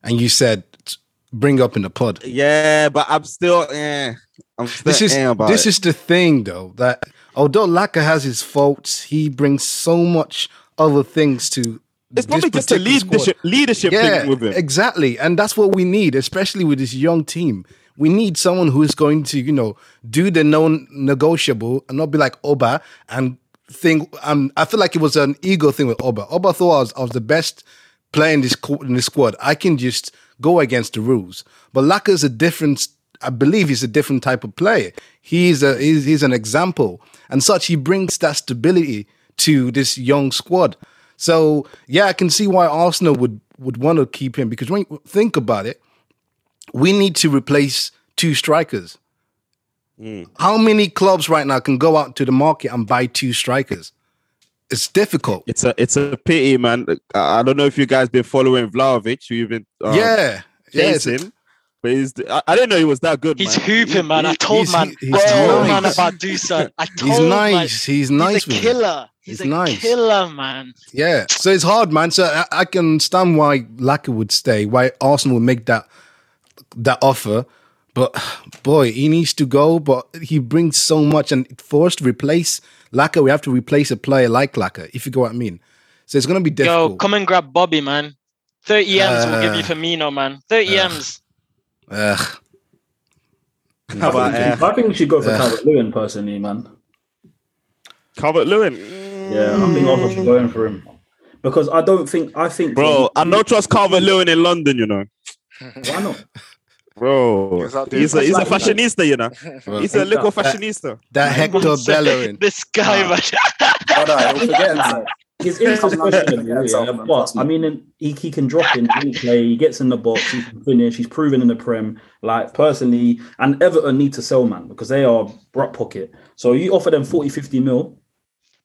and you said bring up in the pod. Yeah, but I'm still. Eh, I'm still This is eh about this it. is the thing though that although Laka has his faults, he brings so much other things to. It's this probably just a leadership leadership Yeah, thing with him. exactly, and that's what we need, especially with this young team. We need someone who is going to, you know, do the non-negotiable and not be like Oba and think. Um, I feel like it was an ego thing with Oba. Oba thought I was, I was the best player in this co- in this squad. I can just go against the rules. But Laka is a different. I believe he's a different type of player. He's a he's, he's an example, and such. He brings that stability to this young squad. So yeah, I can see why Arsenal would would want to keep him because when you think about it, we need to replace two strikers. How many clubs right now can go out to the market and buy two strikers? It's difficult. It's a it's a pity, man. I I don't know if you guys been following Vlahovic, who you've been um, yeah, yeah. It's, chasing, but he's, I, I didn't know he was that good. He's man. hooping, man. I told he's- man. he's I told man about Dusan. I told he's man. nice. He's nice. He's a killer. He's, He's a nice. killer, man. Yeah, so it's hard, man. So I, I can understand why Laka would stay, why Arsenal would make that that offer. But boy, he needs to go. But he brings so much, and for us to replace Laka, we have to replace a player like Laka. If you go what I mean. So it's gonna be Yo, difficult. come and grab Bobby, man. 30 M's will give you Uh, Firmino, man. 30 uh, M's. Ugh. How about I think, uh, I think we should go for Yeah. Calvert Lewin personally, man. Calvert Lewin? Yeah, I think Arsenal should go in for him because I don't think I think Bro, I don't trust Calvert Lewin in London, you know. Why not? Bro, Because he's a he's a fashionista, you know. Well, He's a little fashionista. that Hector Bellerin. This guy, Nah. man. No, he'll forget himself. His instincts Come on, questionable, yeah, yeah, but. I mean, he, he can drop in, he can play, he gets in the box, he can finish, he's proven in the Prem. Like, personally, and Everton need to sell, man, because they are broad pocket. So you offer them 40, 50 mil.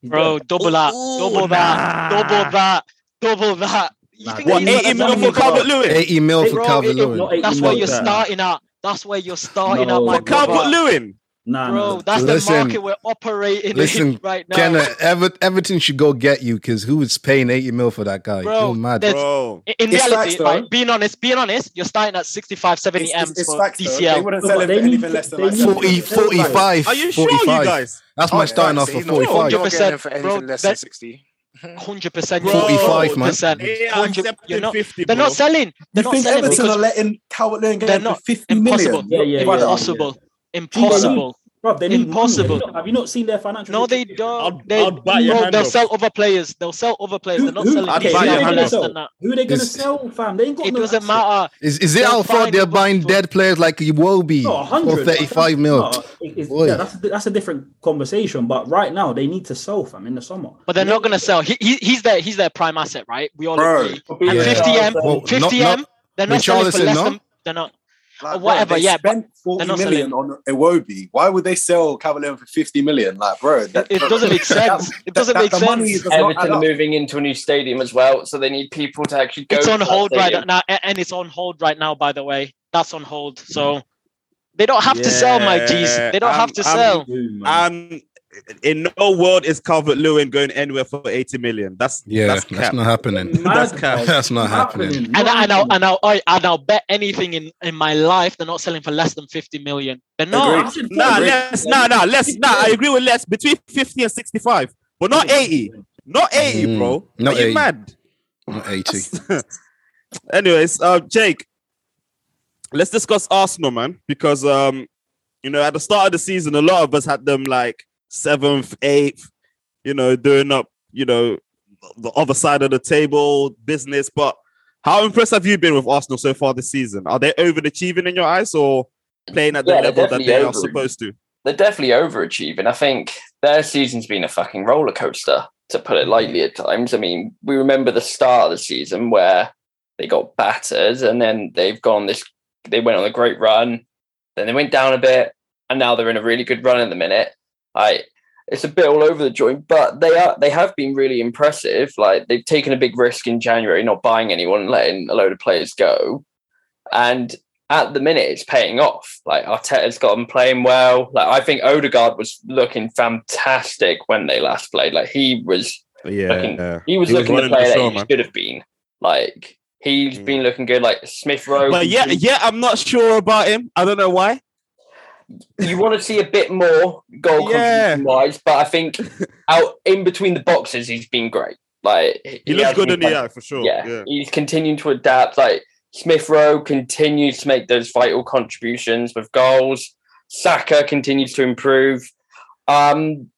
Bro, there. double that. Ooh, double that. Double that. Double that. You Nah, think what, What, 80 gonna million double for Calvert Lewin? 80 mil for Bro, Calvert Lewin. That's where you're starting at. That's where you're starting No. at, my For Calvert. Lewin? Nah, Bro, nah. that's Listen, the market we're operating Listen, in right now. Kenna, Ever- Everton should go get you because who is paying 80 mil for that guy? Bro, You're mad. Bro. In- In It's reality, facts, like, being honest, being honest, you're starting at 65, 70 It's, M's it's, it's for facts, though. They wouldn't sell him for anything less than they like 40, 45. Are you sure, 45. you guys? That's my Oh, starting yeah, off for 45. you're- You're not getting him 100%, for anything bro, less that- than 60. Hundred percent, 45, man. They are You're not. 50, They're not selling. They're You not think selling Everton are letting Calvert Lewin get they're him for 50 impossible. million? Yeah, yeah, yeah. Brother. Impossible. Impossible. Bro, they need Impossible. Money. Have, you not, have you not seen their financial? No, they don't. I'll- they, I'll bite your bro, hand they'll off. sell other players. They'll sell other players. Who, They're not who, selling. I'd okay, bite who your are they gonna sell? than that. Who are they going to sell, fam? They ain't got It no doesn't assets. matter. Is, is it They'll our fault they're buying box dead players like Iwobi No, for 100. 35 mil? No, it- it's- Boy. yeah, that's that's a different conversation. But right now, they need to sell, fam, in the summer. But they're not gonna sell. He, he he's their he's their prime asset, right? We all Bro, agree. And 50 m, 50M, They're not selling for less than. They're not. Like, whatever, bro, they yeah, but spent 40 they're on Iwobi. Why would they sell Calvert Lewin for 50 million? Like, bro, that, It doesn't make sense. It doesn't that- make the money sense. does Everton add are up. moving into a new stadium as well, so they need people to actually go. It's on that hold right now, and it's on hold right now. By the way, that's on hold. So they don't have to sell, my G's. They don't have I'm- to I'm- sell. Boom, man. Um, in no world is Calvert Lewin going anywhere for 80 million. That's Yeah, that's that's, not happening. That's cap. That's not happening. And, I- and I'll and I'll I- and I'll bet anything in in my life they're not selling for less than fifty million. They're not. Agreed. Nah, less, nah, nah, less, nah. I agree with less between 50 and 65, but not 80. Not 80, Mm, bro. not Are you 80. mad? Not 80. Anyways, uh, Jake, let's discuss Arsenal, man, because um, you know, at the start of the season, a lot of us had them like seventh, eighth, you know, doing up, you know, the other side of the table business. But how impressed have you been with Arsenal so far this season? Are they overachieving in your eyes, or playing at the Yeah, level that they are supposed to? They're definitely overachieving. I think their season's been a fucking roller coaster, to put it lightly at times. I mean, we remember the start of the season where they got battered and then they've gone this, they went on a great run, then they went down a bit, and now they're in a really good run at the minute. I, it's a bit all over the joint, but they are they have been really impressive. Like they've taken a big risk in January, not buying anyone, and letting a load of players go, and at the minute it's paying off. Like Arteta's got them playing well. Like I think Odegaard was looking fantastic when they last played. Like he was Yeah, looking, yeah. he was He looking the running the player show, that he should have been. Like he's Mm. been looking good. Like Smith Rowe. But yeah, yeah, I'm not sure about him. I don't know why. You want to see a bit more goal Yeah. wise, but I think out in between the boxes, he's been great. Like He, looks good in the eye for sure. Yeah, Yeah. he's continuing to adapt. Like Smith Rowe continues to make those vital contributions with goals. Saka continues to improve. Um,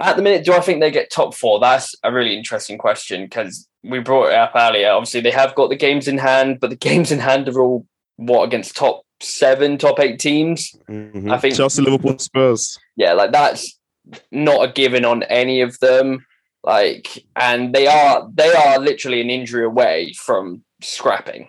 at the minute, do I think they get top four? That's a really interesting question because we brought it up earlier. Obviously, they have got the games in hand, but the games in hand are all what against top seven, top eight teams. Mhm. I think- Chelsea, Liverpool, Spurs. Yeah, like that's not a given on any of them. Like, and they are they are literally an injury away from scrapping.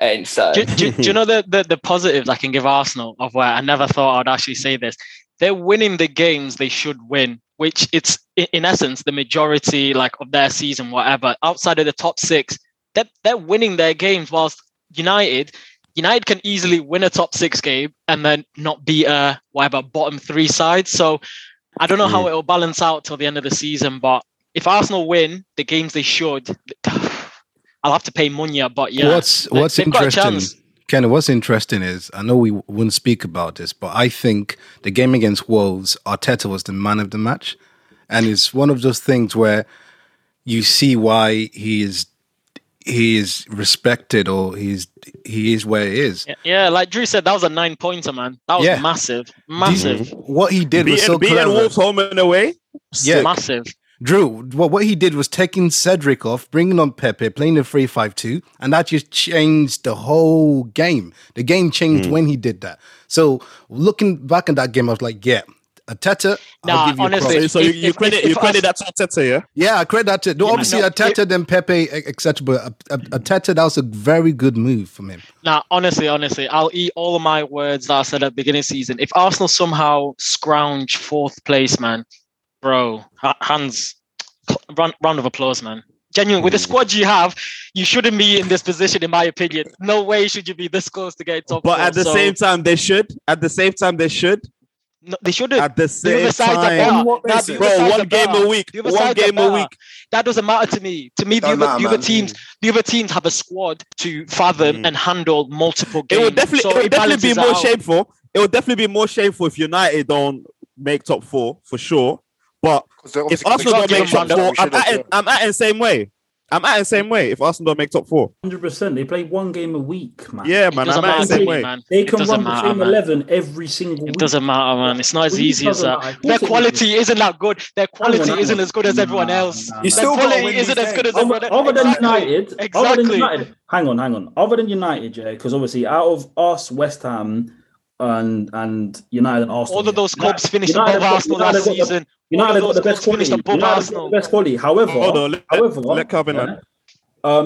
And so do, do, do you know the, the the positives I can give Arsenal of where I never thought I'd actually say this? They're winning the games they should win, which it's in essence the majority like of their season, whatever. Outside of the top six, they're they're winning their games. Whilst United, United can easily win a top six game and then not beat a uh, whatever bottom three side. So I don't know how mm. it'll balance out till the end of the season, but if Arsenal win the games they should, I'll have to pay Munya. But yeah, what's what's they've got a interesting. Ken? What's interesting is I know we wouldn't speak about this, but I think the game against Wolves, Arteta was the man of the match, and it's one of those things where you see why he is he is respected or he's he is where he is. Yeah, yeah, like Drew said, that was a nine pointer, man. That was Yeah. massive, These- massive, what he did was Beating, so beating clever. Wolves home and away. Yeah. massive. Drew, what, what he did was taking Cedric off, bringing on Pepe, playing the 3 5 2, and that just changed the whole game. The game changed hmm. when he did that. So, looking back at that game, I was like, yeah, Arteta, Nah, I'll give you honestly. So you, If- you if- credit if you credit us- that to Arteta, yeah. Yeah, I credit that to no, Yeah, obviously no, Arteta, then Pepe, etc. But Arteta, that was a very good move from him. Now, honestly, honestly, I'll eat all of my words that I said at the beginning of the season. If Arsenal somehow scrounge fourth place, man, bro, hands, round, round of applause, man. Genuine, with the mm. squad you have, you shouldn't be in this position, in my opinion. No way should you be this close to getting top But four. at the So, same time, they should. At the same time, they should. No, they shouldn't. At the The same other sides time, better. What Nah, the basis? other bro, one game better. a week. One game a week. That doesn't matter to me. To me, the other, matter, the other man. teams, the other teams have a squad to fathom Mm. and handle multiple It games. would definitely, so it would definitely be more out. shameful. It would definitely be more shameful if United don't make top four for sure. But if Arsenal don't make top four, I'm should at, it, I'm at it the same way. I'm at the same way. If Arsenal don't make top four, Hundred percent. They play one game a week, man. yeah, man, I'm at the same way. man. They It can doesn't run the matter, same man. eleven every single It week. doesn't matter, man. It's not as Well, it easy as uh, that. Their quality doesn't. isn't that good. Their quality hang isn't on. as good as everyone Nah, else. nah, You still Their quality isn't as good as games. everyone Other, else. other than Exactly. United, other than Exactly. United, hang on, hang on. Other than United, yeah, because obviously out of us, West Ham, and and United and Arsenal, All of those yeah, clubs finished United above got- Arsenal United last got the- season. United All have got the best quality. above United got the best quality. However, Hold on, let, however, let Calvin yeah, on.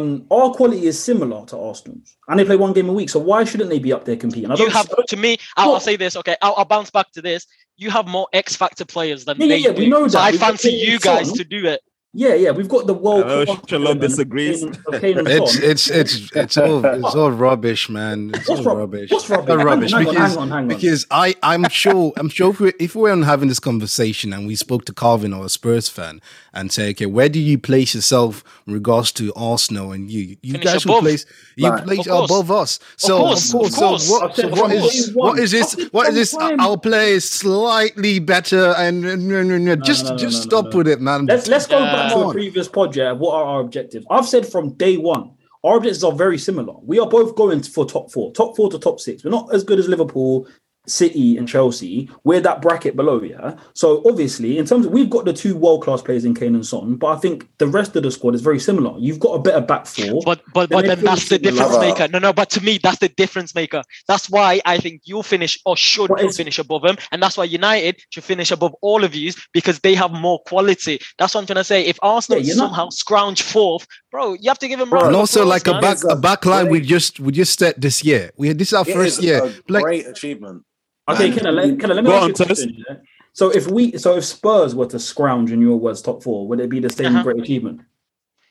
um, our quality is similar to Arsenal's, and they play one game a week. So why shouldn't they be up there competing? I You don't have, to me, I'll, I'll say this. Okay, I'll, I'll bounce back to this. You have more X factor players than Yeah, yeah, they yeah, do. we know So that. I We've fancy you guys Son. to do it. Yeah, yeah, we've got the world. I know Shalom disagrees. Kane and- of Kane and It's it's it's it's all it's all rubbish, man. It's What's all rub- rubbish. what's rubbish? All Hang rubbish hang on, because hang on, hang on. because I I'm sure I'm sure if we if we weren't having this conversation and we spoke to Calvin or a Spurs fan and say okay where do you place yourself in regards to Arsenal and you you Finish guys will above. place you Right. place Of above us. So course, of course, of course. so what I've said so what from is day one. what is this what is this our play is slightly better and, and, and- and- and- just no, no, just no, stop no, no. with it man. Let's let's go Yeah. Back to the previous pod. Yeah, what are our objectives? I've said from day one, our objectives are very similar. We are both going for top four, top four to top six. We're not as good as Liverpool, City, and Chelsea. We're that bracket below. Yeah. So obviously, in terms of we've got the two world class players in Kane and Son, but I think the rest of the squad is very similar. You've got a better back four. But but Then but then that's the difference another- maker. No, no, but to me, that's the difference maker. That's why I think you'll finish or should But finish above them. And that's why United should finish above all of you because they have more quality. That's what I'm trying to say. If Arsenal Yeah, you're not- somehow scrounge fourth, bro, you have to give them Bro, round and also applause, like a man. back a a back line we just we just set this year. We this is our It first is year. a Like great achievement. Okay, can I let, can I let me Go ask on, you a question? Yeah? So if we, so if Spurs were to scrounge in your words top four, would it be the same Uh-huh. great achievement?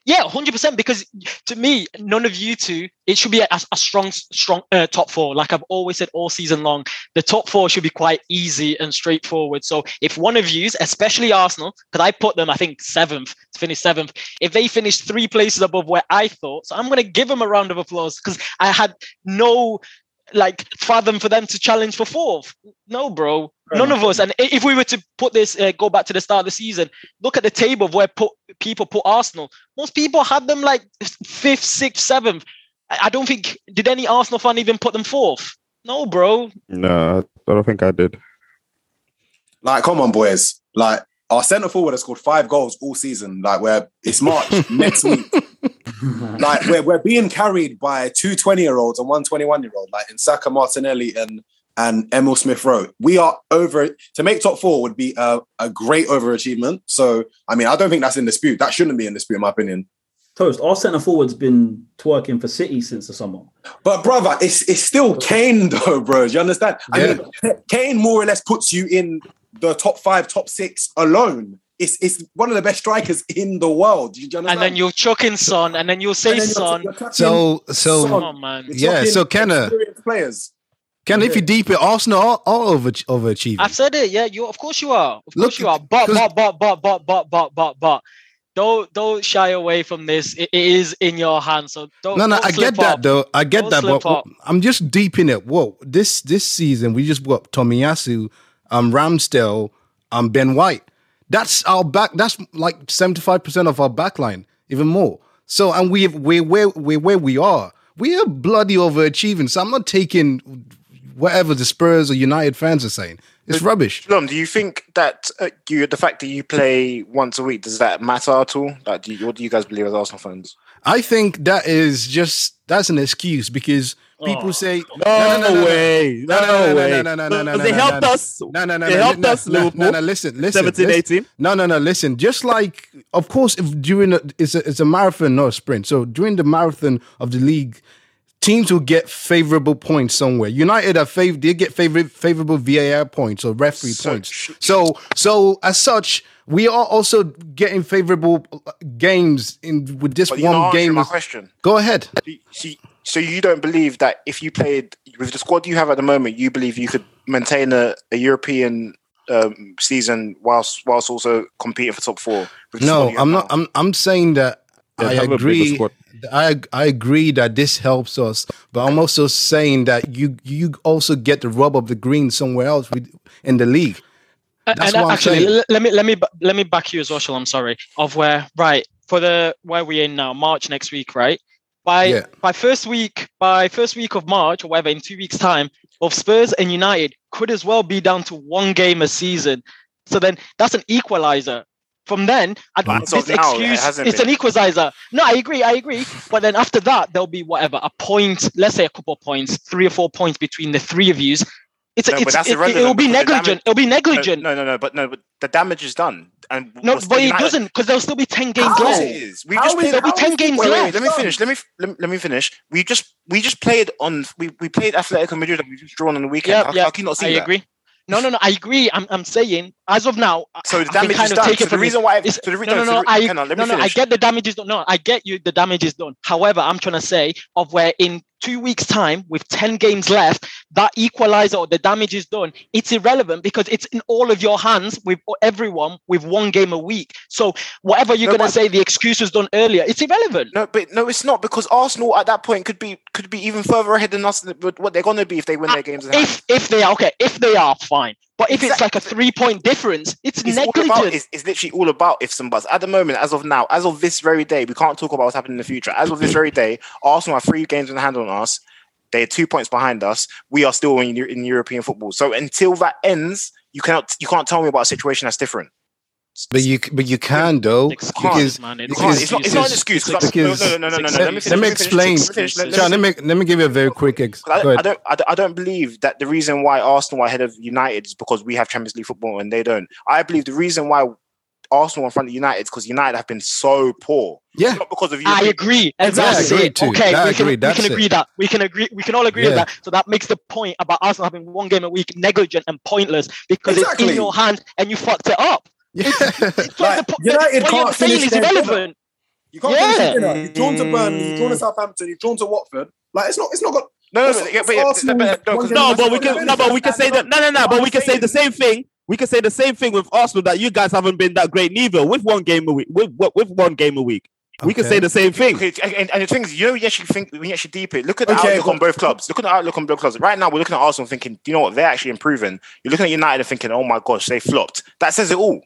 Yeah, hundred percent. Because to me, none of you two, it should be a, a strong, strong uh, top four. Like I've always said all season long, the top four should be quite easy and straightforward. So if one of you, especially Arsenal, because I put them, I think seventh to finish seventh, if they finish three places above where I thought, so I'm going to give them a round of applause because I had no like fathom for them to challenge for fourth. No, bro, Fair none enough. of us. And if we were to put this, uh, go back to the start of the season, look at the table of where put, people put Arsenal. Most people had them like fifth, sixth, seventh. I, I don't think did any Arsenal fan even put them fourth. No, bro. No, I don't think I did. Like, come on, boys. Like, our centre forward has scored five goals all season. Like, we're it's March next week. Like, we're, we're being carried by two 20 year olds and one 21 year old, like in Saka Martinelli and and Emil Smith Rowe. We are over to make top four would be a, a great overachievement. So, I mean, I don't think that's in dispute. That shouldn't be in dispute, in my opinion. Toast, our centre forward's been twerking for City since the summer. But brother, it's it's still Kane though, bro. Do you understand? I mean, Kane more or less puts you in the top five, top six alone. It's it's one of the best strikers in the world. Do you? And then you're chuck in Son, and then you'll say And then you're- Son. you're So so Come on, man. you're yeah, so Kenna. experienced players. Ken, if you deep it, Arsenal are, are over overachieving. I've said it. Yeah, you. Of course you are. Of Look, course you are. But 'cause- but but but but but but but but. Don't don't shy away from this. It, it is in your hands. So don't. No, no, don't I slip get that though. I get Don't that, slip but up. I'm just deep in it. Whoa, this this season we just got Tomiyasu, um, Ramsdale, um, Ben White. That's our back. That's like 75 percent of our backline, even more. So, and we we where we where we are. We are bloody overachieving. So I'm not taking whatever the Spurs or United fans are saying. It's rubbish. Shalom, do you think that uh, you, the fact that you play once a week, does that matter at all? Like, do you, what do you guys believe as Arsenal fans? I think that is just that's an excuse because people Oh. say No, way. No, no, no, way. no, no, no, no, no, Because they helped us. No, no, no, They helped us, no, Liverpool. No, no, listen, listen. 17, listen. 18. No, no, no, listen. Just like, of course, if during a, it's a it's a marathon, not a sprint. So during the marathon of the league, teams will get favorable points somewhere. United are fav- they get favorite favorable VAR points or referee So- points. So so as such, we are also getting favorable uh, games in with this But you're not one game. my question. Go ahead. So, so you don't believe that if you played with the squad you have at the moment, you believe you could maintain a, a European um, season whilst whilst also competing for top four? No, squad you have I'm not. now? I'm I'm saying that Yeah, I have a bigger agree. I I agree that this helps us, but I'm also saying that you you also get the rub of the green somewhere else with, in the league. That's and what I'm actually, saying. let me let me let me back you as well. Shal, I'm sorry. Of where right for the where we're in now, March next week, right? By Yeah. by first week, by first week of March or whatever, in two weeks' time, both Spurs and United could as well be down to one game a season. So then that's an equalizer. From then, I this as now, it excuse hasn't it's been. an equalizer. No, I agree, I agree. But then after that, there'll be whatever a point, let's say a couple of points, three or four points between the three of yous. It's, No, but it's that's it, will be the damage- negligent. It'll be negligent. No, no, no, but no, but the damage is done. And No, but it doesn't because there'll still be ten games left. it is. We How just played. There'll be ten is- games Wait, wait, left. let me finish. Let me let me, let me finish. We just we just played on we, we played Atletico Madrid and we just drawn on the weekend. Yeah, how, yeah. how can you not see I that? agree. No, no, no. I agree. I'm, I'm saying as of now. So the damage is done. So the reason why It's- so the, no, no, no. I, hang on, let no, no. I get the damage is done. No, I get you. The damage is done. However, I'm trying to say of where in two weeks' time, with ten games left, that equalizer or the damage is done. It's irrelevant because it's in all of your hands with everyone with one game a week. So whatever you're No, gonna but- say, the excuse was done earlier. It's irrelevant. No, but no, it's not because Arsenal at that point could be could be even further ahead than us. With what they're going to be if they win their ah, games. in hand. If if they are okay, if they are fine. But if it's like a three point difference, it's, It's negligent. about. It's, it's literally all about ifs and buts. At the moment, as of now, as of this very day, we can't talk about what's happening in the future. As of this very day, Arsenal have three games in hand on us. They're two points behind us. We are still in, in European football. So until that ends, you cannot you can't tell me about a situation that's different. But you but you can though Excuses, because man. It's can't. because- It's not, it's not an excuse. 'cause I'm- because- no, no, no, no, no, no. let, Let me finish. let me explain. Let me finish. Let me John, let me let me give you a very quick. Ex- I, go I ahead. don't, I don't. I don't believe that the reason why Arsenal are ahead of United is because we have Champions League football and they don't. I believe the reason why Arsenal are in front of United is because United have been so poor. Yeah. Not because of you. I agree. Exactly. that's I agree Okay, I we can, agree. we can agree it. that. We can agree. We can all agree Yeah. with that. So that makes the point about Arsenal having one game a week negligent and pointless because it's in your hands and you fucked it up. Yeah. It's Like, the United what can't you're saying finish is irrelevant. You can't Yeah. finish dinner. You've drawn to Burnley, you've drawn to mm. Southampton, you've drawn to Watford. Like it's not. It's not got. No, no, but, yeah, but, yeah, but, but, no, one 'cause- game No, but we can no, but we can say that no, no, no. But we can say the same thing. We can say the same thing with Arsenal that you guys haven't been that great neither. With one game a week, with with one game a week, we can say the same thing. Okay, and, and- and the thing is, you know, when you actually think, when you actually deep it, look at the Okay, outlook but- on both clubs. Look at the outlook on both clubs. Right now, we're looking at Arsenal thinking, you know what? They're actually improving. You're looking at United and thinking, oh my gosh, they flopped. That says it all.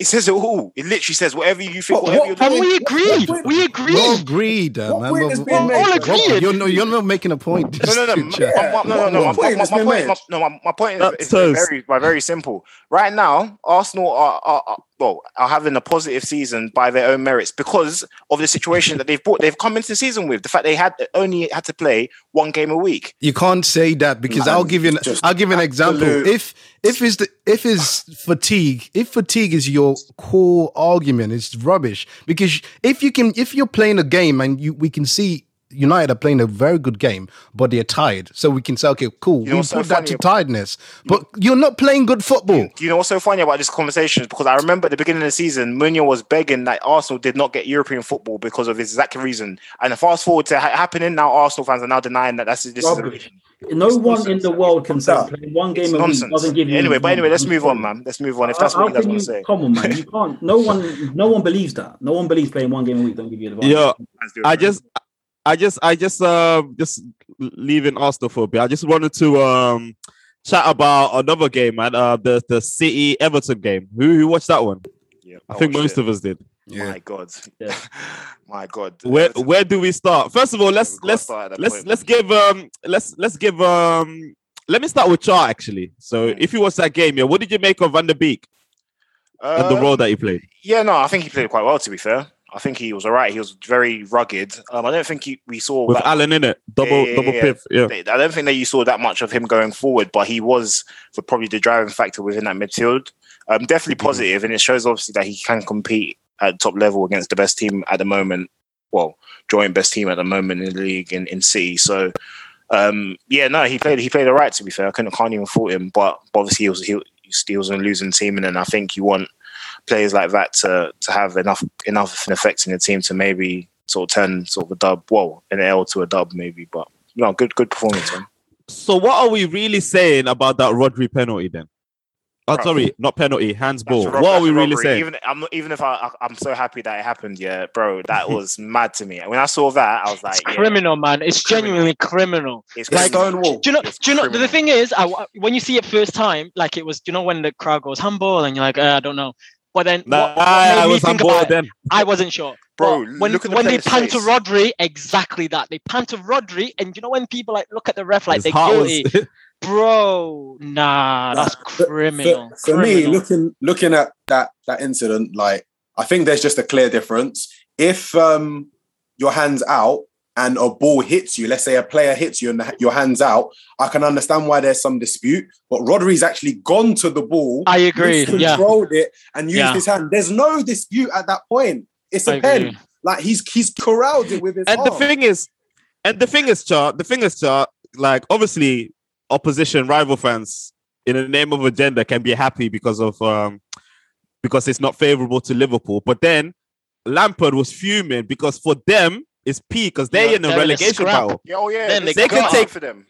It says it all. It literally says whatever you think, What- whatever what- you're And we agreed. what- We We're agreed. agreed, uh, What man. point We're- is being We're all made? agreed. You're, no, you're not making a point. No, no, no, Just- my, my, no, no, no. My, point my, my point, my, no, my, my point is, is very, very simple. Right now, Arsenal are, are, are well are having a positive season by their own merits because of the situation that they've brought. They've come into the season with the fact they had only had to play one game a week. You can't say that because Man, I'll give you an I'll give an example. If if is the if is fatigue, if fatigue is your core argument, it's rubbish. Because if you can if you're playing a game and you we can see United are playing a very good game, but they're tired. So we can say, okay, cool, know we what's so put that to tiredness. But you're not playing good football. Do you know what's so funny about this conversation? Is because I remember at the beginning of the season, Mourinho was begging that Arsenal did not get European football because of this exact reason. And fast forward to ha- happening now, Arsenal fans are now denying that that's this Rubbish. is No one in the world can say playing one game it's a week nonsense. doesn't give you. Anyway, but anyway, let's move on, man. Let's move on. If that's How- what you how guys want to say, Come on, man. You can't. No one. No one believes that. No one believes playing one game a week don't give you advantage. Yeah, Let's do it, I just, I just, I just, uh, just leaving Arsenal for a bit. I just wanted to um chat about another game, man. Uh, the the City Everton game. Who who watched that one? Yeah, I think most it. of us did. Yeah. My God, Yeah. my God. Where Everton- where do we start? First of all, let's We've let's start at that let's point, let's man. give um let's let's give um let me start with Char actually. So Mm. if you watched that game, yeah, what did you make of Van de Beek and the Uh, role that he played? Yeah, no, I think he played quite well. To be fair, I think he was all right. He was very rugged. Um, I don't think he, we saw With that- Allan in it, double yeah, double yeah. Yeah. I don't think that you saw that much of him going forward, but he was the, probably the driving factor within that midfield. Um, definitely Mm-hmm. positive, and it shows obviously that he can compete at top level against the best team at the moment. Well, joint best team at the moment in the league in, in City. So, um, yeah, no, he played he played all right. To be fair, I couldn't can't even fault him, but obviously he was he, he was a losing team, and then I think you want players like that to to have enough enough of an effect in the team to maybe sort of turn sort of a dub, well, an L to a dub maybe, but no, good good performance. Man. So what are we really saying about that Rodri penalty then? Oh, Bro. sorry, not penalty, hands ball. Rob- What are we really robbery. saying? Even I'm even if I, I I'm so happy that it happened, yeah, bro, that was mad to me. When I saw that, I was like, It's yeah, criminal, man. It's Criminal. genuinely criminal. it's It's criminal. Stonewall. Do you know? It's Do you know? The thing is, I, when you see it first time, like it was. Do you know when the crowd goes handball and you're like, uh, I don't know. But then, Nah, what, what made I me was on board about it, then. I wasn't sure. Bro, But when the when they pan to. Rodri, exactly that. They pan to Rodri, and you know when people like look at the ref like His they're heart was- guilty, bro. Nah, that's criminal. For, for me, looking looking at that that incident, like I think there's just a clear difference. If um your hands out and a ball hits you, let's say a player hits you and the- your hands out, I can understand why there's some dispute. But Rodri's actually gone to the ball, I agree. Yeah, controlled it, and used Yeah. his hand. There's no dispute at that point. It's a I pen. agree. Like he's he's corralled it with his and the thing is, and the thing is, chart. The thing is, chart. Like obviously, opposition rival fans in the name of agenda can be happy because of um because it's not favorable to Liverpool. But then Lampard was fuming because for them it's peak because they're Yeah, in a they're relegation scrap. battle. Yeah, oh yeah, Then this they can take- for them.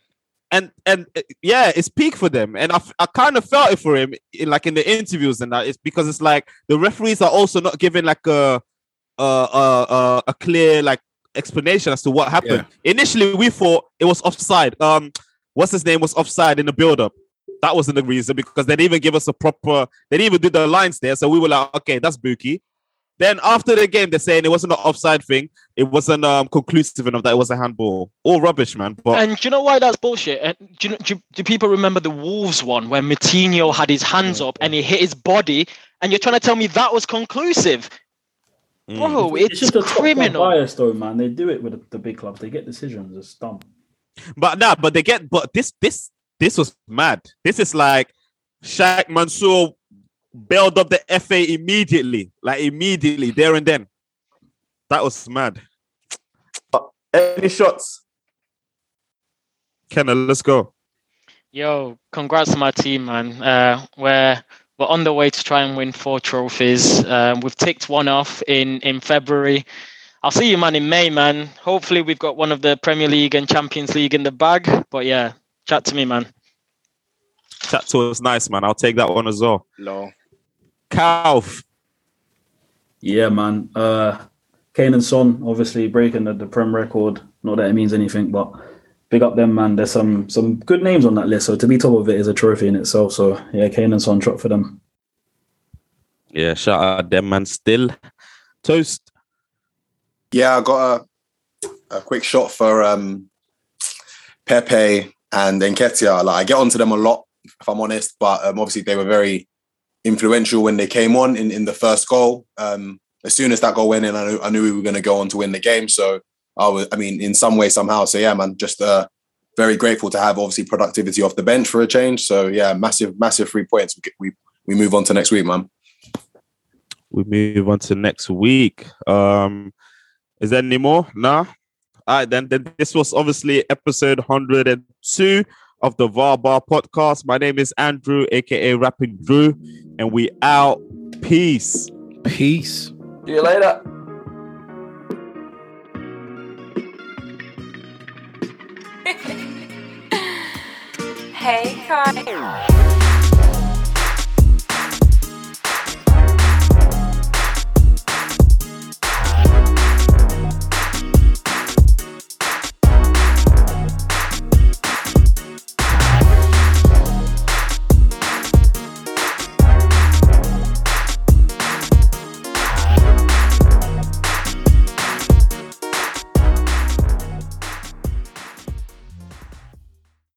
and and uh, yeah, it's peak for them. And I, f- I kind of felt it for him, in, like in the interviews and that. It's because it's like the referees are also not giving like a a a, a, a clear like explanation as to what happened. Initially, we thought it was offside. Um, what's his name was offside in the build up. That wasn't the reason because they didn't even give us a proper. They didn't even do the lines there, so we were like, okay, that's Buki. Then after the game, they're saying it wasn't an offside thing. It wasn't um conclusive enough that it was a handball. All rubbish, man. But And do you know why that's bullshit? And do, you do, do people remember the Wolves one where Moutinho had his hands up and he hit his body? And you're trying to tell me that was conclusive, mm. bro? It's It's just a top club criminal. bias, though, man. They do it with the, the big clubs. They get decisions. It's dumb. But nah, but they get but this this this was mad. This is like Sheikh Mansour bailed up the FA immediately, like immediately, there and then. That was mad. Any shots? Kenna, let's go. Yo, congrats to my team, man. Uh, we're we're on the way to try and win four trophies. Um, we've ticked one off in in February. I'll see you, man, in May, man. Hopefully, we've got one of the Premier League and Champions League in the bag. But yeah, chat to me, man. Chat to us nice, man. I'll take that one as well. Low. Calf. Yeah, man. Uh, Kane and Son obviously breaking the, the Prem record. Not that it means anything, but big up them, man. There's some some good names on that list. So to be top of it is a trophy in itself. So yeah, Kane and Son, trot for them. Yeah, shout out them, man. Still. Toast. Yeah, I got a, a quick shot for um, Pepe and Nketiah. Like I get onto them a lot, if I'm honest, but um, obviously they were very influential when they came on in, in the first goal. Um, as soon as that goal went in, I knew, I knew we were going to go on to win the game. So I was, I mean, in some way, somehow. So yeah, man, just uh, very grateful to have obviously productivity off the bench for a change. So yeah, massive, massive three points. We we move on to next week, man. We move on to next week. Um, is there any more? Nah. All right, then, then this was obviously episode 102 of the VAR Bar podcast. My name is Andrew, aka Rapping Drew, and we out. Peace. Peace. See you later. Hey, Kai.